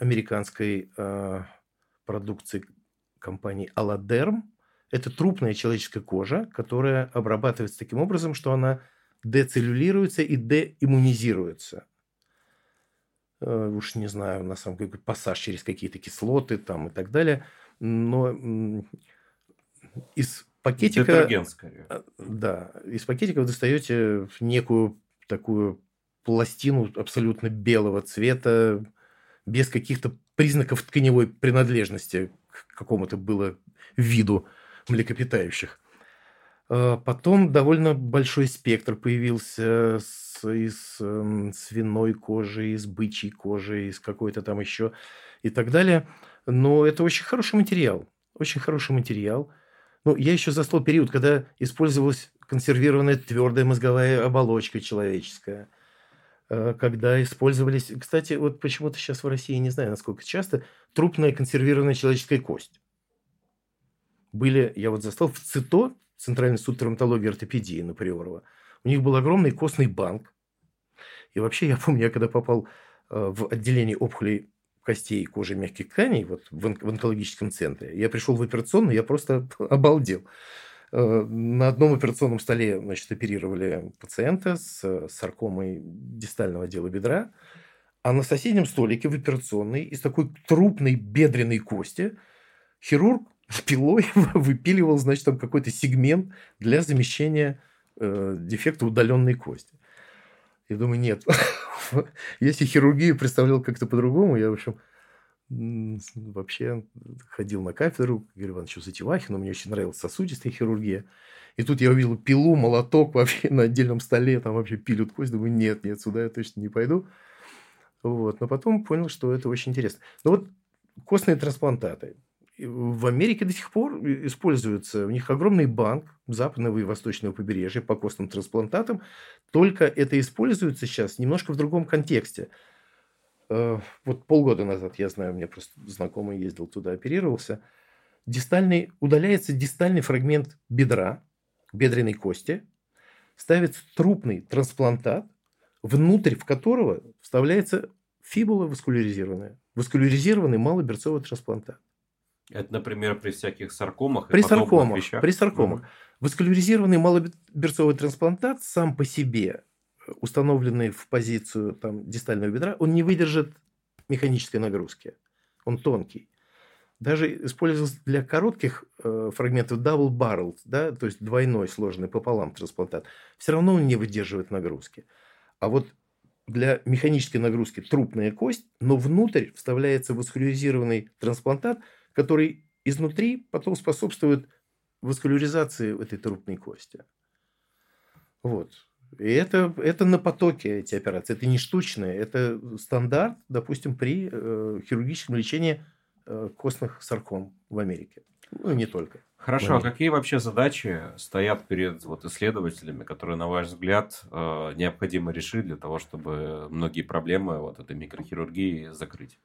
американской а, продукции компании Aladerm. Это трупная человеческая кожа, которая обрабатывается таким образом, что она децеллюлируется и деиммунизируется. Э, уж не знаю, на самом деле, пассаж через какие-то кислоты там и так далее. Но из пакетика... Детерген, скорее. А, да, из пакетика вы достаете некую такую пластину абсолютно белого цвета, без каких-то признаков тканевой принадлежности к какому-то было виду млекопитающих. А потом довольно большой спектр появился с из э, свиной кожи, из бычьей кожи, из какой-то там еще и так далее. Но это очень хороший материал. Очень хороший материал. Ну, я еще застал период, когда использовалась консервированная твердая мозговая оболочка человеческая. Э, когда использовались... Кстати, вот почему-то сейчас в России, не знаю, насколько часто, трупная консервированная человеческая кость. Были, я вот застал в ЦИТО, Центральный суд травматологии и ортопедии на Приорова, у них был огромный костный банк, и вообще, я помню, я когда попал э, в отделение опухолей костей, кожи, мягких тканей вот в онкологическом центре, я пришел в операционную, я просто обалдел. Э, на одном операционном столе значит, оперировали пациента с саркомой дистального отдела бедра, а на соседнем столике в операционной из такой трупной бедренной кости хирург пилой выпиливал, значит, там какой-то сегмент для замещения э, дефекта удаленной кости. Я думаю, нет. Если хирургию представлял как-то по-другому, я, в общем, вообще ходил на кафедру Игорь Ивановичу Затевахину, мне очень нравилась сосудистая хирургия. И тут я увидел пилу, молоток вообще на отдельном столе, там вообще пилют кость. Думаю, нет, нет, сюда я точно не пойду. Вот. Но потом понял, что это очень интересно. Но вот костные трансплантаты в Америке до сих пор используется, у них огромный банк западного и восточного побережья по костным трансплантатам, только это используется сейчас немножко в другом контексте. Э, вот полгода назад, я знаю, у меня просто знакомый ездил туда, оперировался, дистальный, удаляется дистальный фрагмент бедра, бедренной кости, ставится трупный трансплантат, внутрь в которого вставляется фибула васкуляризированная, васкуляризированный малоберцовый трансплантат. Это, например, при всяких саркомах при саркомах, вещах. При саркомах. Угу. Васкуляризированный малоберцовый трансплантат сам по себе, установленный в позицию там, дистального бедра, он не выдержит механической нагрузки. Он тонкий. Даже использовался для коротких э, фрагментов double barrel, да, то есть двойной сложный пополам трансплантат, все равно он не выдерживает нагрузки. А вот для механической нагрузки трупная кость, но внутрь вставляется васкуляризированный трансплантат – который изнутри потом способствует васкуляризации этой трупной кости. Вот. И это, это на потоке эти операции. Это не штучные. Это стандарт, допустим, при э, хирургическом лечении э, костных сарком в Америке. Ну, и не только. Хорошо, а какие вообще задачи стоят перед вот, исследователями, которые, на ваш взгляд, э, необходимо решить для того, чтобы многие проблемы вот этой микрохирургии закрыть?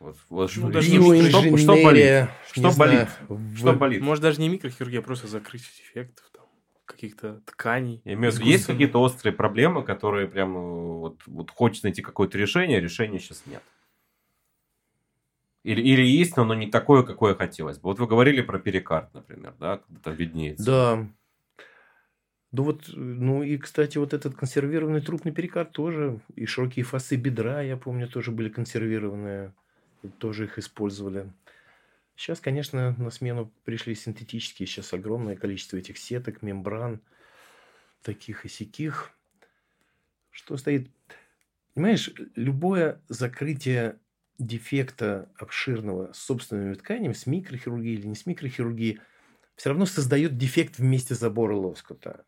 Вот, вот ну, даже что, что болит? Что болит? В... Что болит? Может, даже не микрохирургия, а просто закрытие дефектов, там, каких-то тканей. Я имею в виду, есть какие-то острые проблемы, которые прям вот, вот хочется найти какое-то решение, а решения сейчас нет. Или, или есть, но оно не такое, какое хотелось бы. Вот вы говорили про перикард, например, да, когда там виднеется. Да. Ну вот, ну и, кстати, вот этот консервированный трупный перикард тоже, и широкие фасы бедра, я помню, тоже были консервированные, тоже их использовали. Сейчас, конечно, на смену пришли синтетические, сейчас огромное количество этих сеток, мембран, таких и сяких. Что стоит? Понимаешь, любое закрытие дефекта обширного с собственными тканями, с микрохирургией или не с микрохирургией, все равно создает дефект вместе забора лоскута.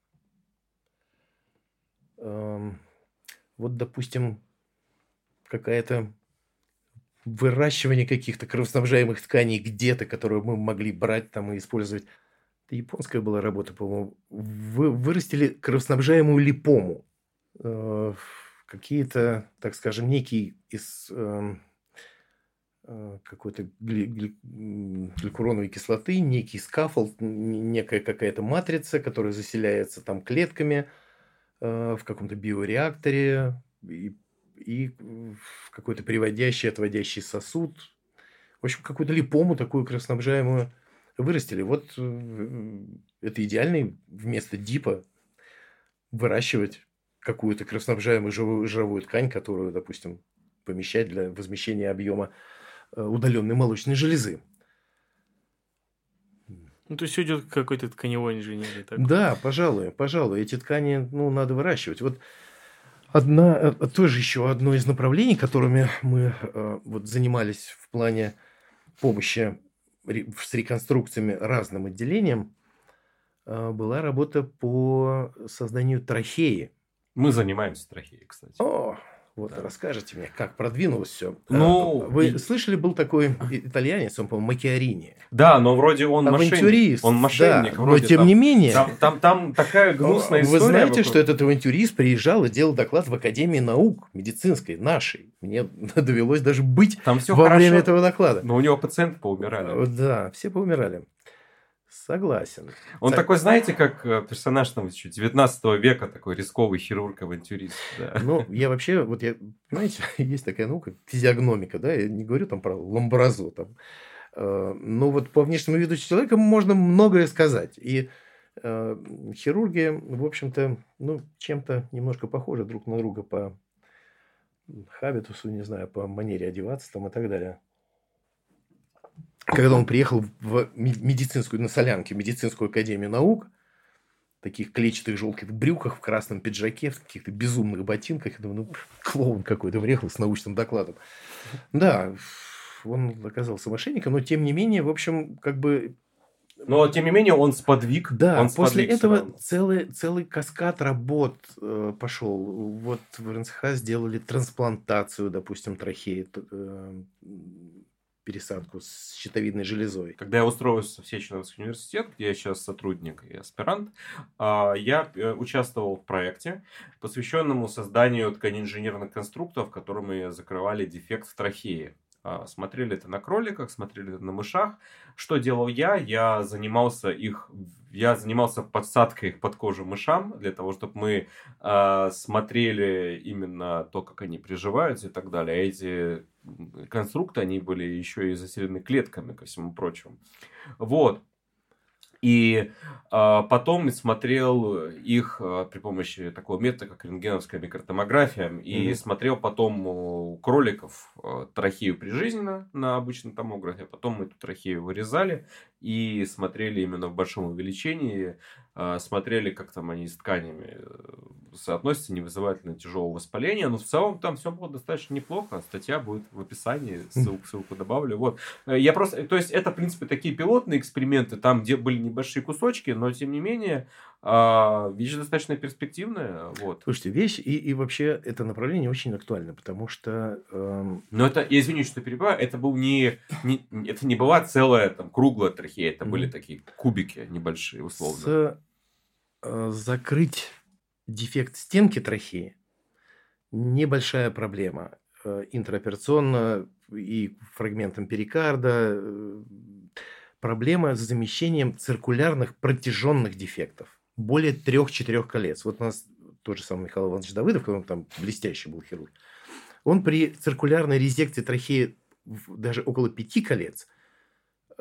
Эм, вот, допустим, какая-то выращивание каких-то кровоснабжаемых тканей где-то, которые мы могли брать там и использовать. Это японская была работа, по-моему. Вы, вырастили кровоснабжаемую липому. Э, какие-то, так скажем, некий из э, э, какой-то гли, гли, гликуроновой кислоты, некий скафолд, некая какая-то матрица, которая заселяется там клетками э, в каком-то биореакторе и и какой-то приводящий, отводящий сосуд. В общем, какую-то липому такую кровоснабжаемую вырастили. Вот э, это идеальный вместо дипа выращивать какую-то кровоснабжаемую жировую, ткань, которую, допустим, помещать для возмещения объема э, удаленной молочной железы. Ну, то есть идет какой-то тканевой инженерии. Так? Да, пожалуй, пожалуй. Эти ткани, ну, надо выращивать. Вот Одна, э, тоже еще одно из направлений, которыми мы э, вот, занимались в плане помощи с реконструкциями разным отделениям, э, была работа по созданию трахеи. Мы занимаемся трахеей, кстати. О, вот, да. расскажите мне, как продвинулось все. Ну, Вы и... слышали, был такой итальянец, он, по-моему, Макиарини. Да, но вроде он мошенник. Он мошенник. Да, вроде, но тем там, не менее. Там, там, там такая гнусная история. Вы знаете, вокруг... что этот авантюрист приезжал и делал доклад в Академии наук медицинской, нашей. Мне довелось даже быть там все во хорошо, время этого доклада. Но у него пациенты поумирали. Да, все поумирали. Согласен. Он Сог... такой, знаете, как э, персонаж там еще 19 века, такой рисковый хирург-авантюрист. Да. Ну, я вообще, вот я, понимаете, есть такая наука, физиогномика, да, я не говорю там про ламбразу, там. Э, но вот по внешнему виду человека можно многое сказать. И э, хирурги, в общем-то, ну, чем-то немножко похожи друг на друга по хабитусу, не знаю, по манере одеваться там и так далее когда он приехал в медицинскую, на Солянке, в медицинскую академию наук, таких клетчатых желтых брюках, в красном пиджаке, в каких-то безумных ботинках. Я думаю, ну, клоун какой-то приехал с научным докладом. Да, он оказался мошенником, но тем не менее, в общем, как бы но, тем не менее, он сподвиг. Да, он после этого целый, целый каскад работ э, пошел. Вот в РНСХ сделали трансплантацию, допустим, трахеи, э, пересадку с щитовидной железой. Когда я устроился в Сеченовский университет, где я сейчас сотрудник и аспирант, а, я э, участвовал в проекте, посвященному созданию тканеинженерных конструктов, которыми закрывали дефект в трахее. А, смотрели это на кроликах, смотрели это на мышах. Что делал я? Я занимался их, я занимался подсадкой их под кожу мышам для того, чтобы мы э, смотрели именно то, как они приживаются и так далее. А эти конструкты, они были еще и заселены клетками, ко всему прочему. Вот. И э, потом смотрел их э, при помощи такого метода, как рентгеновская микротомография, mm-hmm. и смотрел потом у кроликов э, трахею прижизненно на обычном томографе, потом мы эту трахею вырезали и смотрели именно в большом увеличении, э, смотрели, как там они с тканями э, соотносятся, не вызывает ли тяжелого воспаления, но в целом там все было достаточно неплохо, статья будет в описании, ссылку, ссылку добавлю, вот. Э, я просто, то есть это, в принципе, такие пилотные эксперименты, там, где были небольшие кусочки, но, тем не менее, а, вещь достаточно перспективная. Вот. Слушайте, вещь и, и вообще это направление очень актуально, потому что... Эм... Но это, я извиняюсь, что перебиваю, это был не, не... Это не была целая там круглая трахея, это были такие кубики небольшие, условно. С, э, закрыть дефект стенки трахеи небольшая проблема. Э, интраоперационно и фрагментом перикарда э, проблема с замещением циркулярных протяженных дефектов. Более трех-четырех колец. Вот у нас тот же самый Михаил Иванович Давыдов, который там блестящий был хирург, он при циркулярной резекции трахеи даже около пяти колец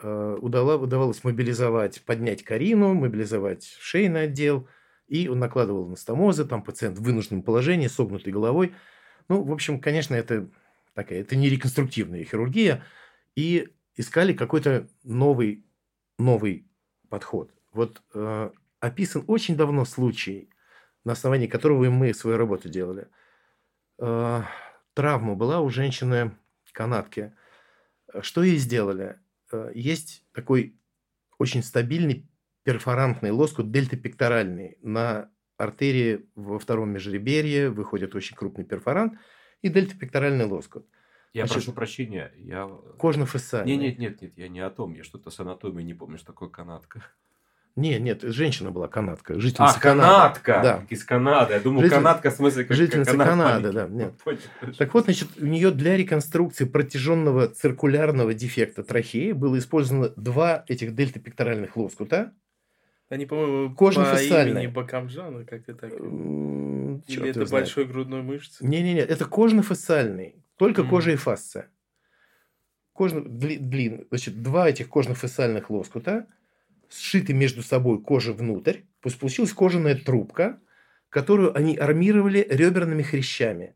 э, удавалось мобилизовать, поднять Карину, мобилизовать шейный отдел, и он накладывал анастомозы, там пациент в вынужденном положении, согнутой головой. Ну, в общем, конечно, это такая, это не реконструктивная хирургия, и искали какой-то новый, новый подход. Вот э, описан очень давно случай, на основании которого мы свою работу делали. Э, травма была у женщины канатки. Что ей сделали? Э, есть такой очень стабильный перфорантный лоскут дельтапекторальный. На артерии во втором межреберье выходит очень крупный перфорант и дельтапекторальный лоскут. Я Значит, прошу прощения, я... Кожно-фасциальный. Нет, нет, нет, нет, я не о том, я что-то с анатомией не помню, что такое канатка. Нет, нет, женщина была канадка, жительница а, Канады. канадка, да. из Канады. Я думал, Житель... канадка в смысле как Жительница Канады, Канады да. Нет. Так вот, значит, у нее для реконструкции протяженного циркулярного дефекта трахеи было использовано два этих дельтапекторальных лоскута. Они, по-моему, по имени Бакамджана, как-то так. Или это большой грудной мышцы? Не-не-не, это кожно-фасциальный, только mm. кожа и фасция. Кожно, длин, значит, два этих кожно-фасциальных лоскута – сшиты между собой кожа внутрь, пусть получилась кожаная трубка, которую они армировали реберными хрящами.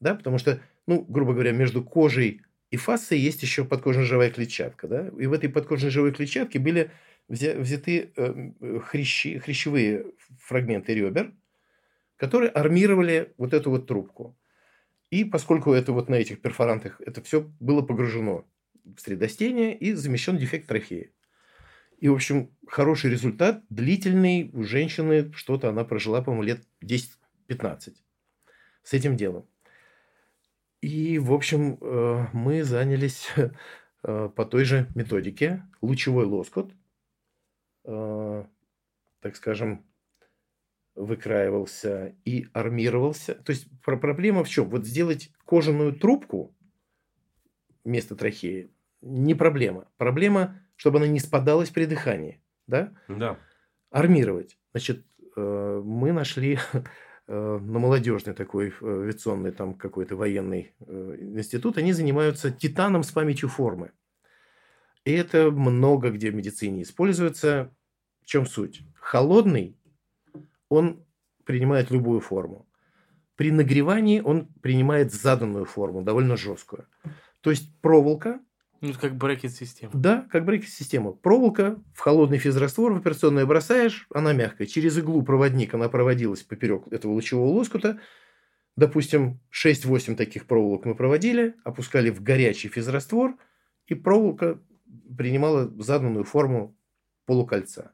Да, потому что, ну, грубо говоря, между кожей и фасцией есть еще подкожно-жировая клетчатка. Да? И в этой подкожно-жировой клетчатке были взяты э, хрящи, хрящевые фрагменты ребер, которые армировали вот эту вот трубку. И поскольку это вот на этих перфорантах это все было погружено в средостение и замещен дефект трахеи. И, в общем, хороший результат, длительный. У женщины что-то она прожила, по-моему, лет 10-15 с этим делом. И, в общем, э, мы занялись э, по той же методике. Лучевой лоскут, э, так скажем, выкраивался и армировался. То есть проблема в чем? Вот сделать кожаную трубку вместо трахеи не проблема. Проблема чтобы она не спадалась при дыхании. Да? Да. Армировать. Значит, э, мы нашли э, на молодежный такой э, авиационный там какой-то военный институт, они занимаются титаном с памятью формы. И это много где в медицине используется. В чем суть? Холодный, он принимает любую форму. При нагревании он принимает заданную форму, довольно жесткую. То есть проволока ну, как брекет-система. Да, как брекет-система. Проволока в холодный физраствор в операционную бросаешь, она мягкая. Через иглу проводник она проводилась поперек этого лучевого лоскута. Допустим, 6-8 таких проволок мы проводили, опускали в горячий физраствор, и проволока принимала заданную форму полукольца.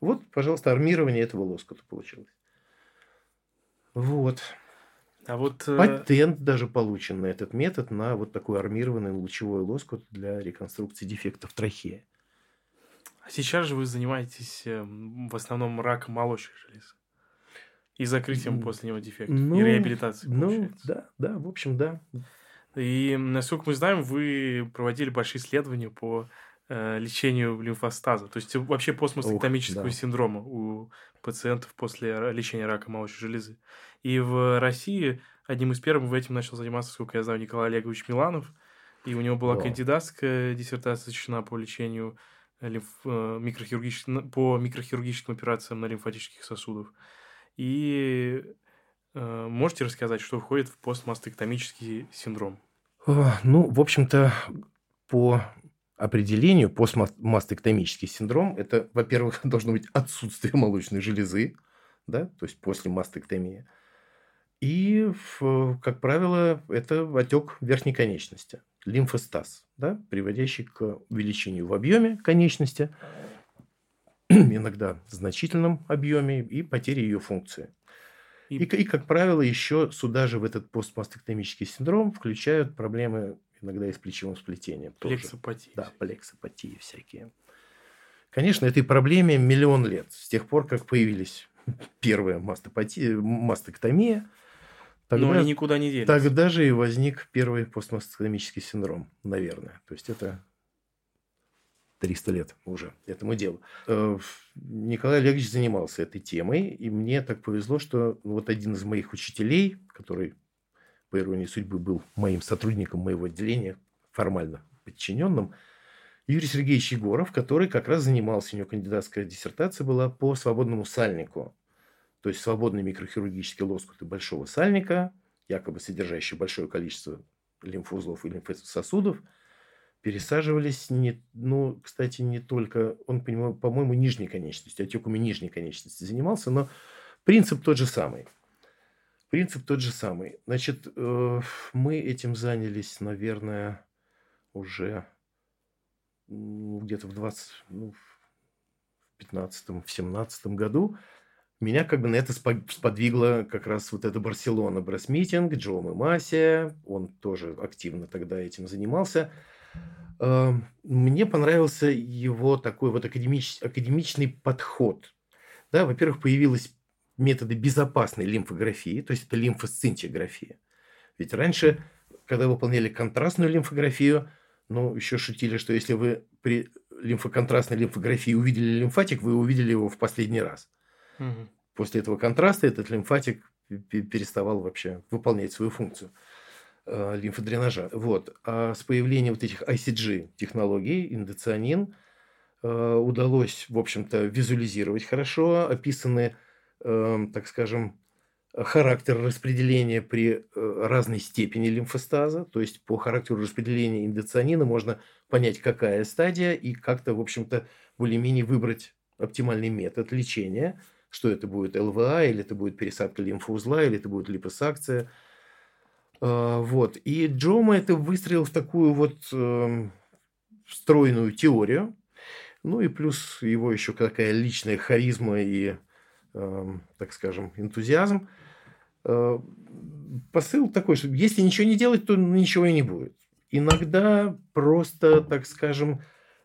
Вот, пожалуйста, армирование этого лоскута получилось. Вот. А вот... Э, Патент даже получен на этот метод, на вот такой армированный лучевой лоскут для реконструкции дефектов трахеи. А сейчас же вы занимаетесь эм, в основном раком молочных желез. И закрытием после него дефектов. Ну, и реабилитацией, Ну, да, да, в общем, да. И, насколько мы знаем, вы проводили большие исследования по э, лечению лимфостаза. То есть вообще постмастектомического да. синдрома у пациентов после лечения рака молочной железы. И в России одним из первых в этим начал заниматься, сколько я знаю, Николай Олегович Миланов. И у него была О. кандидатская диссертация защищена по лечению лимф, э, микрохирургическим, по микрохирургическим операциям на лимфатических сосудах. И э, можете рассказать, что входит в постмастектомический синдром? Ну, в общем-то, по определению постмастектомический синдром – это, во-первых, должно быть отсутствие молочной железы, да, то есть после мастектомии – и, как правило, это отек верхней конечности, лимфостаз, да, приводящий к увеличению в объеме конечности, иногда значительном объеме и потере ее функции. И, и, и, как правило, еще сюда же в этот постмастектомический синдром включают проблемы иногда и с плечевым сплетением. Плексопатии. Да, плексопатии всякие. Конечно, этой проблеме миллион лет. С тех пор, как появились первая мастектомия, Тогда, Но они никуда не делись. Тогда же и возник первый постмастодемический синдром, наверное. То есть это 300 лет уже этому делу. Э, Николай Олегович занимался этой темой, и мне так повезло, что вот один из моих учителей, который, по иронии судьбы, был моим сотрудником моего отделения, формально подчиненным, Юрий Сергеевич Егоров, который как раз занимался, у него кандидатская диссертация была по свободному сальнику. То есть свободные микрохирургические лоскуты большого сальника, якобы содержащие большое количество лимфоузлов и лимфососудов, пересаживались, не, ну, кстати, не только, он, по-моему, нижней конечности, отеками нижней конечности занимался, но принцип тот же самый. Принцип тот же самый. Значит, э, мы этим занялись, наверное, уже где-то в 20, ну, в 15 в 17 году. Меня как бы на это сподвигло как раз вот это Барселона брас-митинг, Джо Масия, он тоже активно тогда этим занимался. Эм, мне понравился его такой вот академич, академичный подход. Да, во-первых, появились методы безопасной лимфографии, то есть это лимфосцинтиография. Ведь раньше, когда выполняли контрастную лимфографию, ну, еще шутили, что если вы при лимфоконтрастной лимфографии увидели лимфатик, вы увидели его в последний раз. Угу. После этого контраста этот лимфатик переставал вообще выполнять свою функцию э, лимфодренажа. Вот. А с появлением вот этих ICG технологий, индоцианин, э, удалось, в общем-то, визуализировать хорошо, описаны, э, так скажем, характер распределения при э, разной степени лимфостаза, то есть по характеру распределения индоцианина можно понять, какая стадия, и как-то, в общем-то, более-менее выбрать оптимальный метод лечения, что это будет ЛВА, или это будет пересадка лимфоузла, или это будет липосакция. А, вот. И Джома это выстроил в такую вот эм, стройную теорию, ну и плюс его еще какая личная харизма и, эм, так скажем, энтузиазм – Э, посыл такой, что если ничего не делать, то ничего и не будет. Иногда просто, так скажем,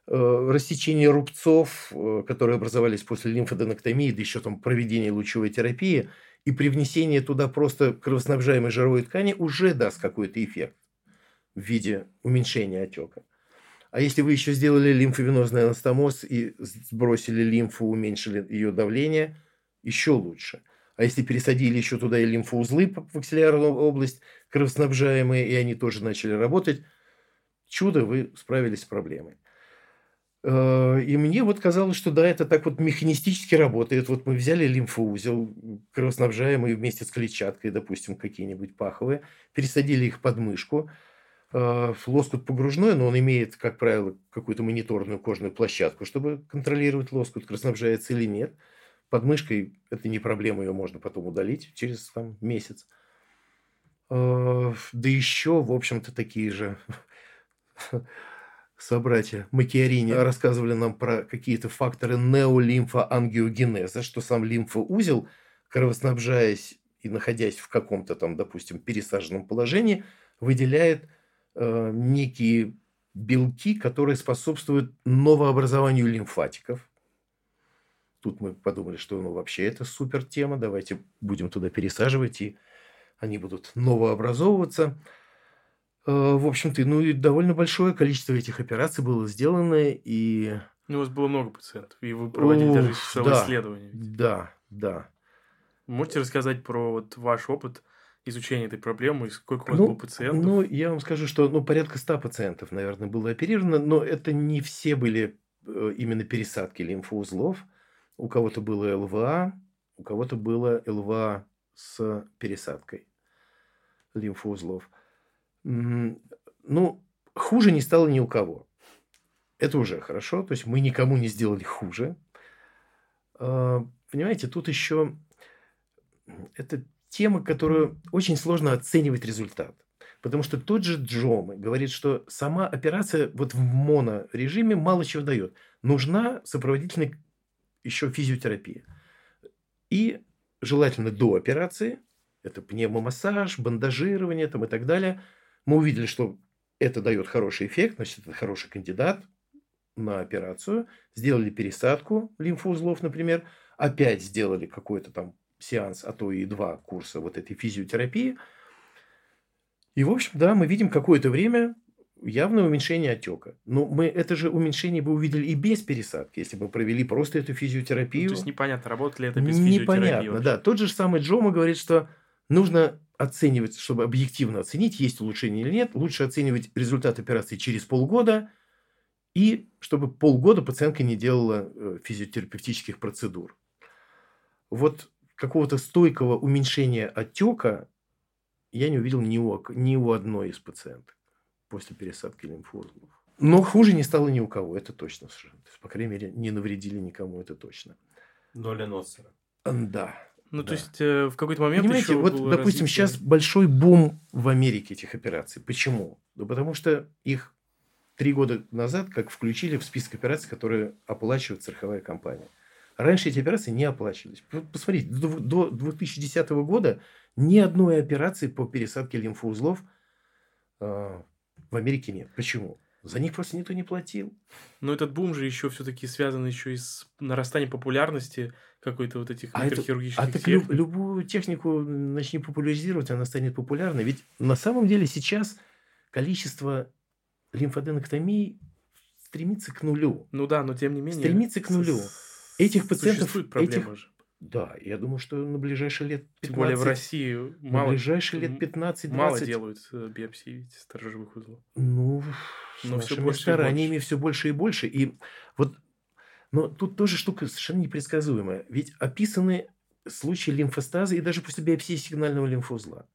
э, рассечение рубцов, э, которые образовались после лимфоденоктомии, да еще там проведение лучевой терапии, и привнесение туда просто кровоснабжаемой жировой ткани уже даст какой-то эффект в виде уменьшения отека. А если вы еще сделали лимфовенозный анастомоз и сбросили лимфу, уменьшили ее давление, еще лучше – а если пересадили еще туда и лимфоузлы в аксиллярную область, кровоснабжаемые, и они тоже начали работать, чудо, вы справились с проблемой. Э, и мне вот казалось, что да, это так вот механистически работает. Вот мы взяли лимфоузел, кровоснабжаемый вместе с клетчаткой, допустим, какие-нибудь паховые, пересадили их под мышку. Э, лоскут погружной, но он имеет, как правило, какую-то мониторную кожную площадку, чтобы контролировать лоскут, кровоснабжается или нет – под мышкой это не проблема, ее можно потом удалить через там, месяц. А, да еще, в общем-то, такие же собратья Макиарини рассказывали нам про какие-то факторы неолимфоангиогенеза, что сам лимфоузел, кровоснабжаясь и находясь в каком-то там, допустим, пересаженном положении, выделяет э, некие белки, которые способствуют новообразованию лимфатиков – Тут мы подумали, что ну вообще это супер тема, давайте будем туда пересаживать, и они будут новообразовываться. Э, в общем-то, ну и довольно большое количество этих операций было сделано, и... Ну, у вас было много пациентов, и вы проводили О, даже целое да, исследование. Да, да. Можете рассказать про вот ваш опыт изучения этой проблемы, и сколько у вас ну, было пациентов? Ну, я вам скажу, что ну, порядка 100 пациентов, наверное, было оперировано, но это не все были э, именно пересадки лимфоузлов. У кого-то было ЛВА, у кого-то было ЛВА с пересадкой лимфоузлов. Ну, хуже не стало ни у кого. Это уже хорошо. То есть мы никому не сделали хуже. А, понимаете, тут еще это тема, которую очень сложно оценивать результат. Потому что тот же Джомы говорит, что сама операция вот в монорежиме мало чего дает. Нужна сопроводительная еще физиотерапия. И желательно до операции, это пневмомассаж, бандажирование там и так далее, мы увидели, что это дает хороший эффект, значит, это хороший кандидат на операцию, сделали пересадку лимфоузлов, например, опять сделали какой-то там сеанс, а то и два курса вот этой физиотерапии. И, в общем, да, мы видим какое-то время явное уменьшение отека. Но мы это же уменьшение бы увидели и без пересадки, если бы провели просто эту физиотерапию. Ну, то есть непонятно, работает ли это без непонятно, физиотерапии. Непонятно, да. Тот же самый Джома говорит, что нужно оценивать, чтобы объективно оценить, есть улучшение или нет, лучше оценивать результат операции через полгода и чтобы полгода пациентка не делала э, физиотерапевтических процедур. Вот какого-то стойкого уменьшения отека я не увидел ни у, ни у одной из пациенток после пересадки лимфоузлов. Но хуже не стало ни у кого, это точно совершенно. То есть, по крайней мере, не навредили никому, это точно. Доля Носсера. Да. Ну, да. то есть, э, в какой-то момент Понимаете, еще вот, было допустим, развитие- сейчас большой бум в Америке этих операций. Почему? Да потому что их три года назад как включили в список операций, которые оплачивает страховая компания. Раньше эти операции не оплачивались. Посмотрите, до, до 2010 года ни одной операции по пересадке лимфоузлов э, в Америке нет. Почему? За них просто никто не платил. Но этот бум же еще все-таки связан еще и с нарастанием популярности какой-то вот этих А, это- микрохирургических а так лю- техник. любую технику начни популяризировать, она станет популярной. Ведь на самом деле сейчас количество лимфоденоктомий стремится к нулю. Ну да, но тем не менее... Стремится к нулю. Этих пациентов- Существует проблема этих- же. Да, я думаю, что на ближайшие лет 15... Тем более в России на мало, ближайшие лет м- 15-20... мало делают э, биопсии сторожевых узлов. Ну, с Но всё нашими больше и стараниями все больше и больше. И вот, но тут тоже штука совершенно непредсказуемая. Ведь описаны случаи лимфостаза и даже после биопсии сигнального лимфоузла.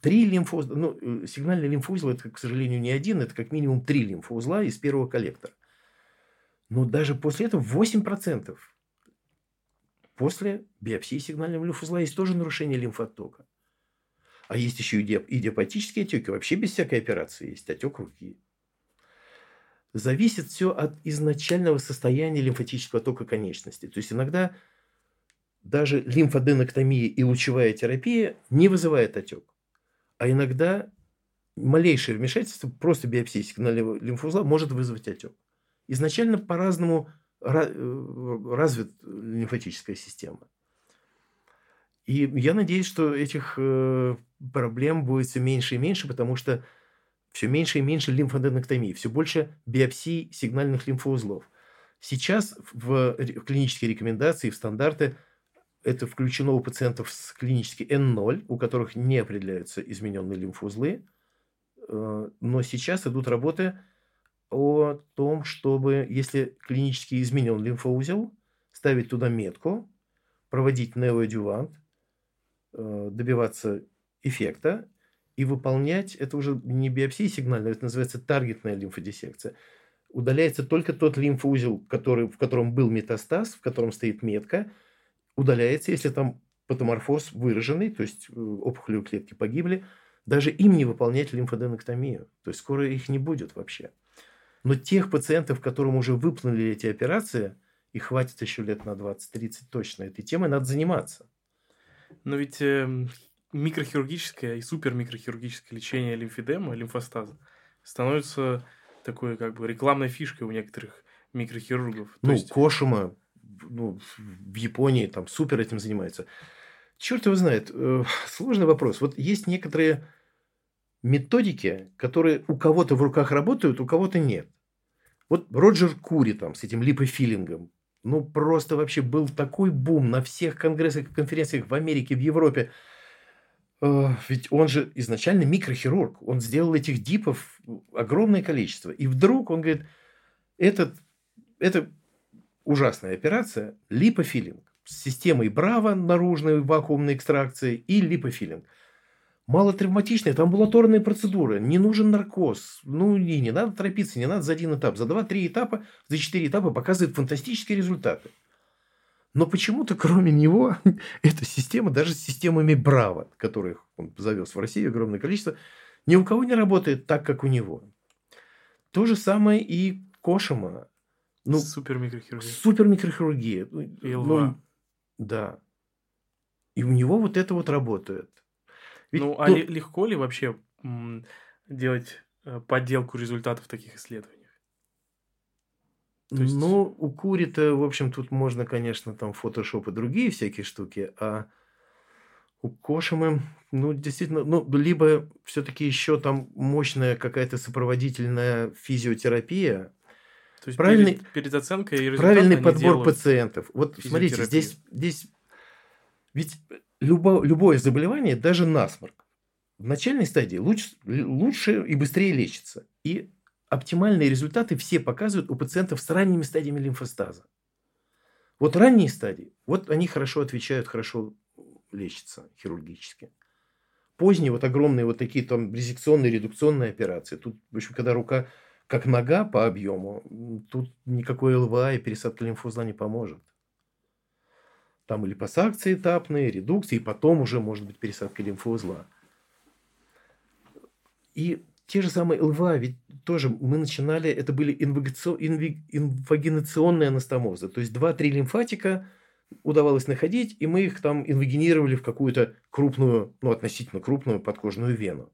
Три лимфоузла, ну, э, сигнальный лимфоузел, это, к сожалению, не один, это как минимум три лимфоузла из первого коллектора. Но даже после этого 8% после биопсии сигнального лимфоузла есть тоже нарушение лимфоотока. А есть еще и диап- идиопатические отеки. Вообще без всякой операции есть отек руки. Зависит все от изначального состояния лимфатического тока конечности. То есть иногда даже лимфоденоктомия и лучевая терапия не вызывает отек. А иногда малейшее вмешательство, просто биопсия сигнального лимфоузла может вызвать отек. Изначально по-разному ра- развит лимфатическая система. И я надеюсь, что этих э, проблем будет все меньше и меньше, потому что все меньше и меньше лимфоденоктомии, все больше биопсий сигнальных лимфоузлов. Сейчас в клинические рекомендации, в стандарты это включено у пациентов с клинически N0, у которых не определяются измененные лимфоузлы. Э, Но сейчас идут работы о том, чтобы, если клинически изменен лимфоузел, ставить туда метку, проводить неоадювант, э, добиваться эффекта и выполнять, это уже не биопсия сигнальная, это называется таргетная лимфодиссекция. Удаляется только тот лимфоузел, который, в котором был метастаз, в котором стоит метка, удаляется, если там патоморфоз выраженный, то есть э, опухолевые клетки погибли, даже им не выполнять лимфоденоктомию. То есть скоро их не будет вообще. Но тех пациентов, которым уже выполнили эти операции, их хватит еще лет на 20-30 точно. Этой темой надо заниматься. Но ведь эм, микрохирургическое и супермикрохирургическое лечение лимфедема, лимфостаза становится такой как бы рекламной фишкой у некоторых микрохирургов. То ну, есть, Кошима ну, в Японии там супер этим занимается. Черт его знает. э, Сложный вопрос. Вот есть некоторые методики, которые у кого-то в руках работают, у кого-то нет. Вот Роджер Кури там с этим липофилингом. Ну, просто вообще был такой бум на всех конгрессах и конференциях в Америке, в Европе. Э, Ведь он же изначально микрохирург. Он сделал этих дипов огромное количество. И вдруг он говорит, этот, это ужасная операция, липофилинг с системой Браво, наружной вакуумной экстракции и липофилинг. Малотравматичная, это амбулаторная процедура, не нужен наркоз, ну и не надо торопиться, не надо за один этап, за два-три этапа, за четыре этапа показывает фантастические результаты. Но почему-то кроме него эта система, даже с системами Браво, которых он завез в Россию огромное количество, ни у кого не работает так, как у него. То же самое и Кошима. Ну, супермикрохирургия. супер микрохирургия. Ил-2. ну, да. И у него вот это вот работает. Ведь Ну, а то- ли- легко ли вообще м, делать э, подделку результатов таких исследований? То есть- Ну, у Кури-то, в общем, тут можно, конечно, там фотошоп и другие всякие штуки, а у Кошимы, ну, действительно, ну, либо все-таки еще там мощная какая-то сопроводительная физиотерапия, То есть Правильный- перед, перед оценкой результата правильный подбор пациентов. Вот смотрите, здесь, здесь ведь любо, любое заболевание, даже насморк, в начальной стадии лучше, лучше и быстрее лечится. И оптимальные результаты все показывают у пациентов с ранними стадиями лимфостаза. Вот ранние стадии, вот они хорошо отвечают, хорошо лечатся хирургически. Поздние, вот огромные вот такие там резекционные, редукционные операции. Тут, в общем, когда рука как нога по объему, тут никакой ЛВА и пересадка лимфоузла не поможет. Там или пассакции этапные, редукции, и потом уже может быть пересадка лимфоузла. И те же самые ЛВА, ведь тоже мы начинали, это были инвагинационные анастомозы. То есть 2-3 лимфатика удавалось находить, и мы их там инвагинировали в какую-то крупную, ну, относительно крупную подкожную вену.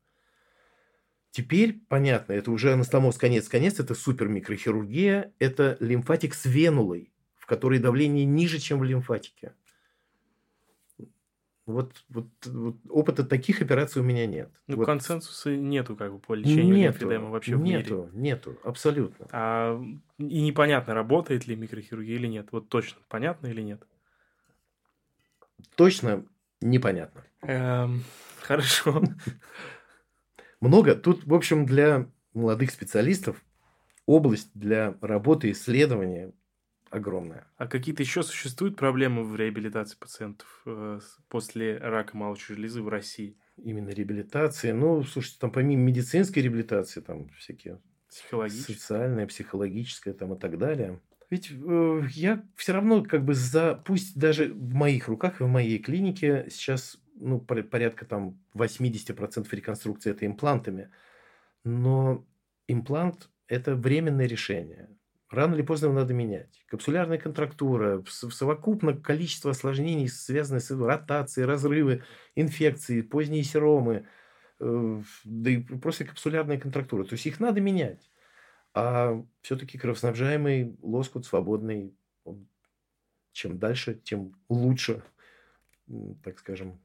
Теперь, понятно, это уже анастомоз конец-конец, это супермикрохирургия, это лимфатик с венулой, в которой давление ниже, чем в лимфатике. Вот, вот, вот опыта таких операций у меня нет. Ну, вот. консенсуса нету как бы по лечению нету, лимфедема вообще в нету, мире. Нету, абсолютно. А, и непонятно, работает ли микрохирургия или нет. Вот точно, понятно или нет? Точно непонятно. Эм, хорошо. Много. Тут, в общем, для молодых специалистов область для работы исследования огромная. А какие-то еще существуют проблемы в реабилитации пациентов э, после рака молочной железы в России? Именно реабилитации. Ну, слушайте, там помимо медицинской реабилитации, там всякие социальная, психологическая там и так далее. Ведь э, я все равно как бы за, пусть даже в моих руках и в моей клинике сейчас ну, порядка там 80% реконструкции это имплантами, но имплант это временное решение. Рано или поздно его надо менять. Капсулярная контрактура, совокупно количество осложнений, связанных с ротацией, разрывы, инфекции, поздние серомы, э, да и просто капсулярная контрактура. То есть их надо менять. А все-таки кровоснабжаемый лоскут свободный, он, чем дальше, тем лучше, так скажем,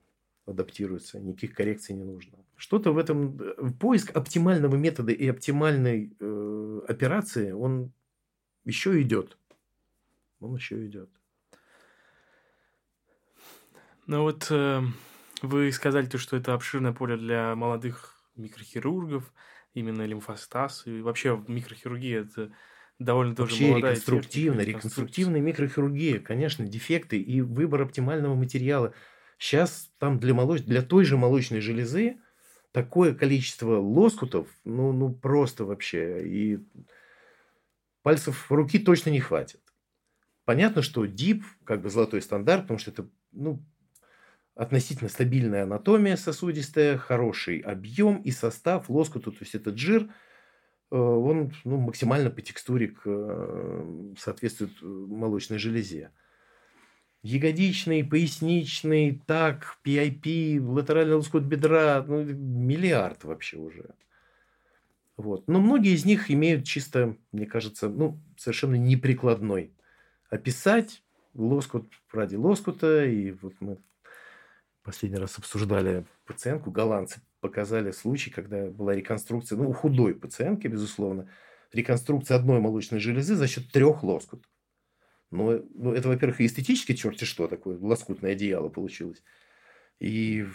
адаптируется, никаких коррекций не нужно. Что-то в этом э, поиск оптимального метода и оптимальной э, операции, он еще идет. Он еще идет. Ну вот э, вы сказали то, что это обширное поле для молодых микрохирургов, именно лимфостаз, и вообще микрохирургия это довольно тоже Вообще молодая реконструктивная, реконструктивная микрохирургия, конечно, дефекты и выбор оптимального материала. Сейчас там для, молоч... для той же молочной железы такое количество лоскутов, ну, ну просто вообще. И пальцев руки точно не хватит. Понятно, что DIP как бы золотой стандарт, потому что это ну, относительно стабильная анатомия сосудистая, хороший объем и состав лоскута, то есть этот жир, э, он ну, максимально по текстуре к, э, соответствует э, молочной железе. Ягодичный, поясничный, так, PIP, латеральный лоскут бедра, ну, миллиард вообще уже. Вот. Но многие из них имеют чисто, мне кажется, ну, совершенно неприкладной. Описать лоскут ради лоскута. И вот мы последний раз обсуждали пациентку, голландцы показали случай, когда была реконструкция, ну, у худой пациентки, безусловно, реконструкция одной молочной железы за счет трех лоскутов. Ну, ну это, во-первых, эстетически черти что такое, лоскутное одеяло получилось и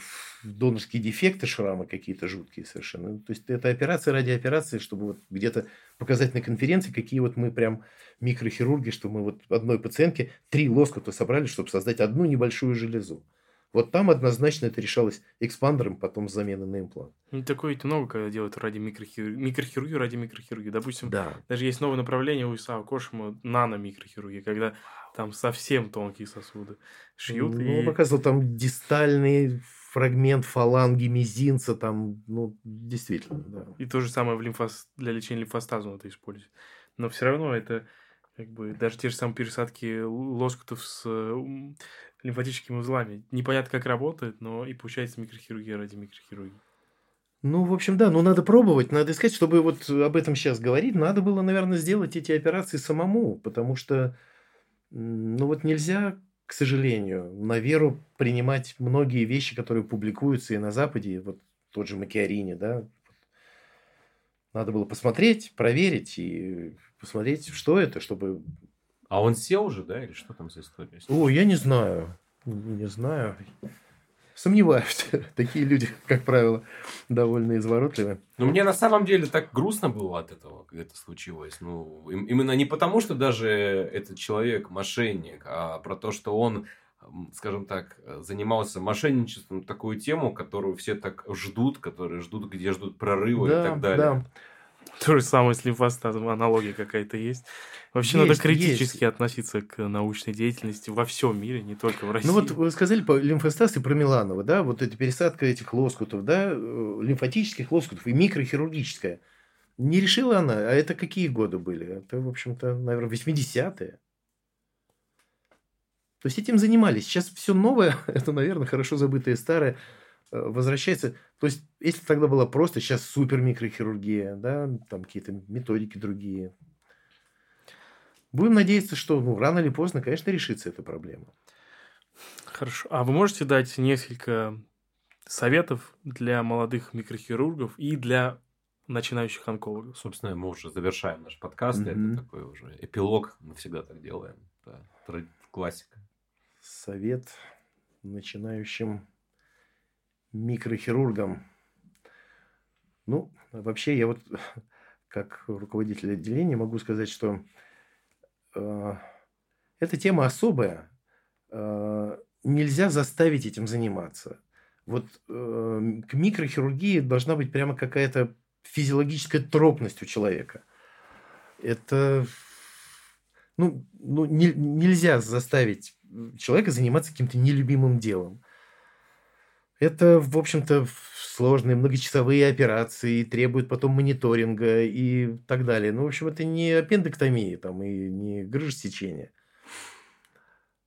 донорские дефекты, шрамы какие-то жуткие совершенно. То есть это операция ради операции, чтобы вот где-то показать на конференции, какие вот мы прям микрохирурги, что мы вот одной пациентке три лоскута собрали, чтобы создать одну небольшую железу. Вот там однозначно это решалось экспандером, потом замена на имплант. Ну, такое ведь много когда делают ради микрохирургии. Микрохирургии ради микрохирургии. Допустим, да. даже есть новое направление у Исао Кошима нано-микрохирургия, когда там совсем тонкие сосуды шьют. Ну, и... показывал там дистальный фрагмент фаланги мизинца, там, ну, действительно, да. И то же самое в лимфос... для лечения лимфостаза это используют. Но все равно это как бы даже те же самые пересадки лоскутов с лимфатическими узлами. Непонятно, как работает, но и получается микрохирургия ради микрохирургии. Ну, в общем, да, ну надо пробовать, надо искать, чтобы вот об этом сейчас говорить, надо было, наверное, сделать эти операции самому, потому что, ну вот нельзя, к сожалению, на веру принимать многие вещи, которые публикуются и на Западе, вот тот же Макиарини, да, надо было посмотреть, проверить и посмотреть, что это, чтобы а он сел уже, да, или что там за история? О, я не знаю. Не знаю. Сомневаюсь. Такие люди, как правило, довольно изворотливы. Но мне на самом деле так грустно было от этого, когда это случилось. Ну, именно не потому, что даже этот человек мошенник, а про то, что он скажем так, занимался мошенничеством, такую тему, которую все так ждут, которые ждут, где ждут прорыва да, и так далее. Да. То же самое с лимфостазом, аналогия какая-то есть. Вообще есть, надо критически есть. относиться к научной деятельности во всем мире, не только в России. Ну вот вы сказали по лимфостаз и про Миланова, да, вот эта пересадка этих лоскутов, да, э, лимфатических лоскутов и микрохирургическая. Не решила она, а это какие годы были? Это, в общем-то, наверное, 80-е. То есть этим занимались. Сейчас все новое, это, наверное, хорошо забытое старое, возвращается. То есть, если тогда было просто, сейчас супер микрохирургия, да, там какие-то методики другие. Будем надеяться, что ну, рано или поздно, конечно, решится эта проблема. Хорошо. А вы можете дать несколько советов для молодых микрохирургов и для начинающих онкологов? Собственно, мы уже завершаем наш подкаст. Mm-hmm. Это такой уже эпилог. Мы всегда так делаем. Да, классика совет начинающим микрохирургам. Ну, вообще, я вот как руководитель отделения могу сказать, что э, эта тема особая. Э, нельзя заставить этим заниматься. Вот э, к микрохирургии должна быть прямо какая-то физиологическая тропность у человека. Это ну, ну не, нельзя заставить человека заниматься каким-то нелюбимым делом. Это, в общем-то, сложные многочасовые операции, требуют потом мониторинга и так далее. Ну, в общем, это не аппендэктомия там, и не грыжесечение.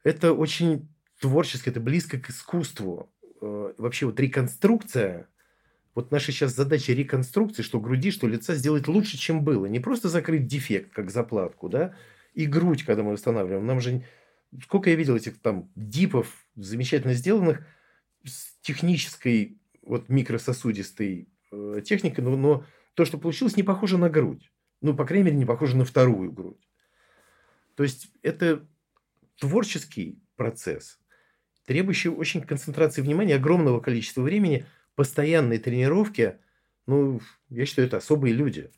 Это очень творчески, это близко к искусству. Э, вообще вот реконструкция, вот наша сейчас задача реконструкции, что груди, что лица сделать лучше, чем было. Не просто закрыть дефект, как заплатку, да, и грудь, когда мы восстанавливаем. Нам же сколько я видел этих там дипов замечательно сделанных с технической вот микрососудистой э, техникой, но, но то, что получилось, не похоже на грудь. Ну, по крайней мере, не похоже на вторую грудь. То есть это творческий процесс, требующий очень концентрации внимания, огромного количества времени, постоянной тренировки. Ну, я считаю, это особые люди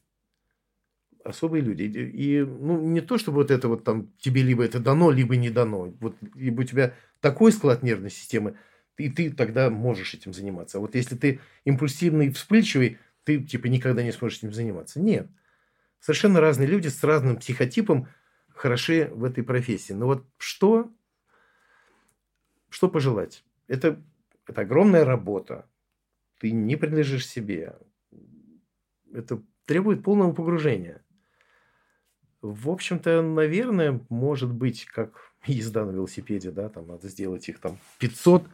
особые люди. И, ну, не то, чтобы вот это вот там тебе либо это дано, либо не дано. Вот либо у тебя такой склад нервной системы, и ты тогда можешь этим заниматься. А вот если ты импульсивный, вспыльчивый, ты типа никогда не сможешь этим заниматься. Нет. Совершенно разные люди с разным психотипом хороши в этой профессии. Но вот что, что пожелать? Это, это огромная работа. Ты не принадлежишь себе. Это требует полного погружения. В общем-то, наверное, может быть, как езда на велосипеде, да, там надо сделать их там 500,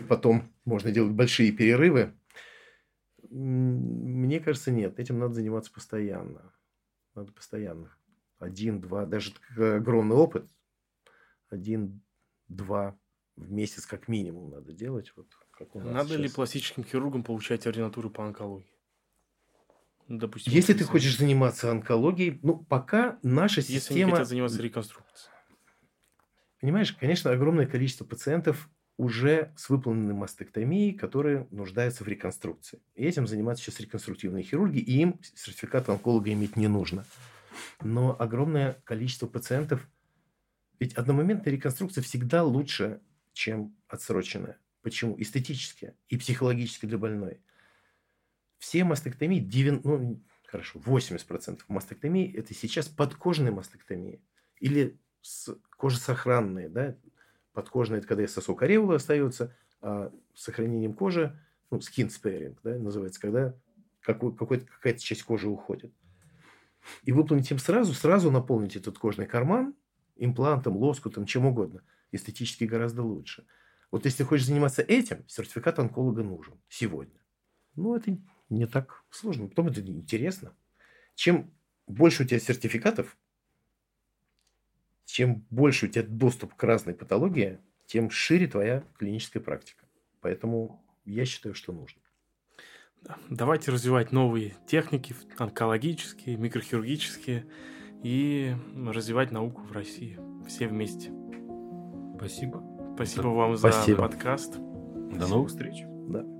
и потом можно делать большие перерывы. Мне кажется, нет, этим надо заниматься постоянно. Надо постоянно. Один, два, даже огромный опыт. Один, два в месяц как минимум надо делать. Вот, как у нас надо сейчас. ли пластическим хирургам получать ординатуру по онкологии? Ну, допустим, если ты хочешь заниматься онкологией, ну, пока наша система... Если не хотят заниматься реконструкцией. Понимаешь, конечно, огромное количество пациентов уже с выполненной мастектомией, которые нуждаются в реконструкции. И этим занимаются сейчас реконструктивные хирурги, и им сертификат онколога иметь не нужно. Но огромное количество пациентов... Ведь одномоментная реконструкция всегда лучше, чем отсроченная. Почему? Эстетически и психологически для больной все мастектомии, 90, ну, хорошо, 80% мастектомии – это сейчас подкожные мастектомии. Или кожесохранные, да, подкожные – это когда сосок ореола остается, а с сохранением кожи, ну, skin sparing, да, называется, когда какой, какая-то часть кожи уходит. И выполнить им сразу, сразу наполнить этот кожный карман имплантом, лоскутом, чем угодно. Эстетически гораздо лучше. Вот если хочешь заниматься этим, сертификат онколога нужен сегодня. Ну, это не так сложно. Потом это интересно. Чем больше у тебя сертификатов, чем больше у тебя доступ к разной патологии, тем шире твоя клиническая практика. Поэтому я считаю, что нужно. Давайте развивать новые техники, онкологические, микрохирургические, и развивать науку в России. Все вместе. Спасибо. Спасибо вам Спасибо. за подкаст. До новых встреч. Да.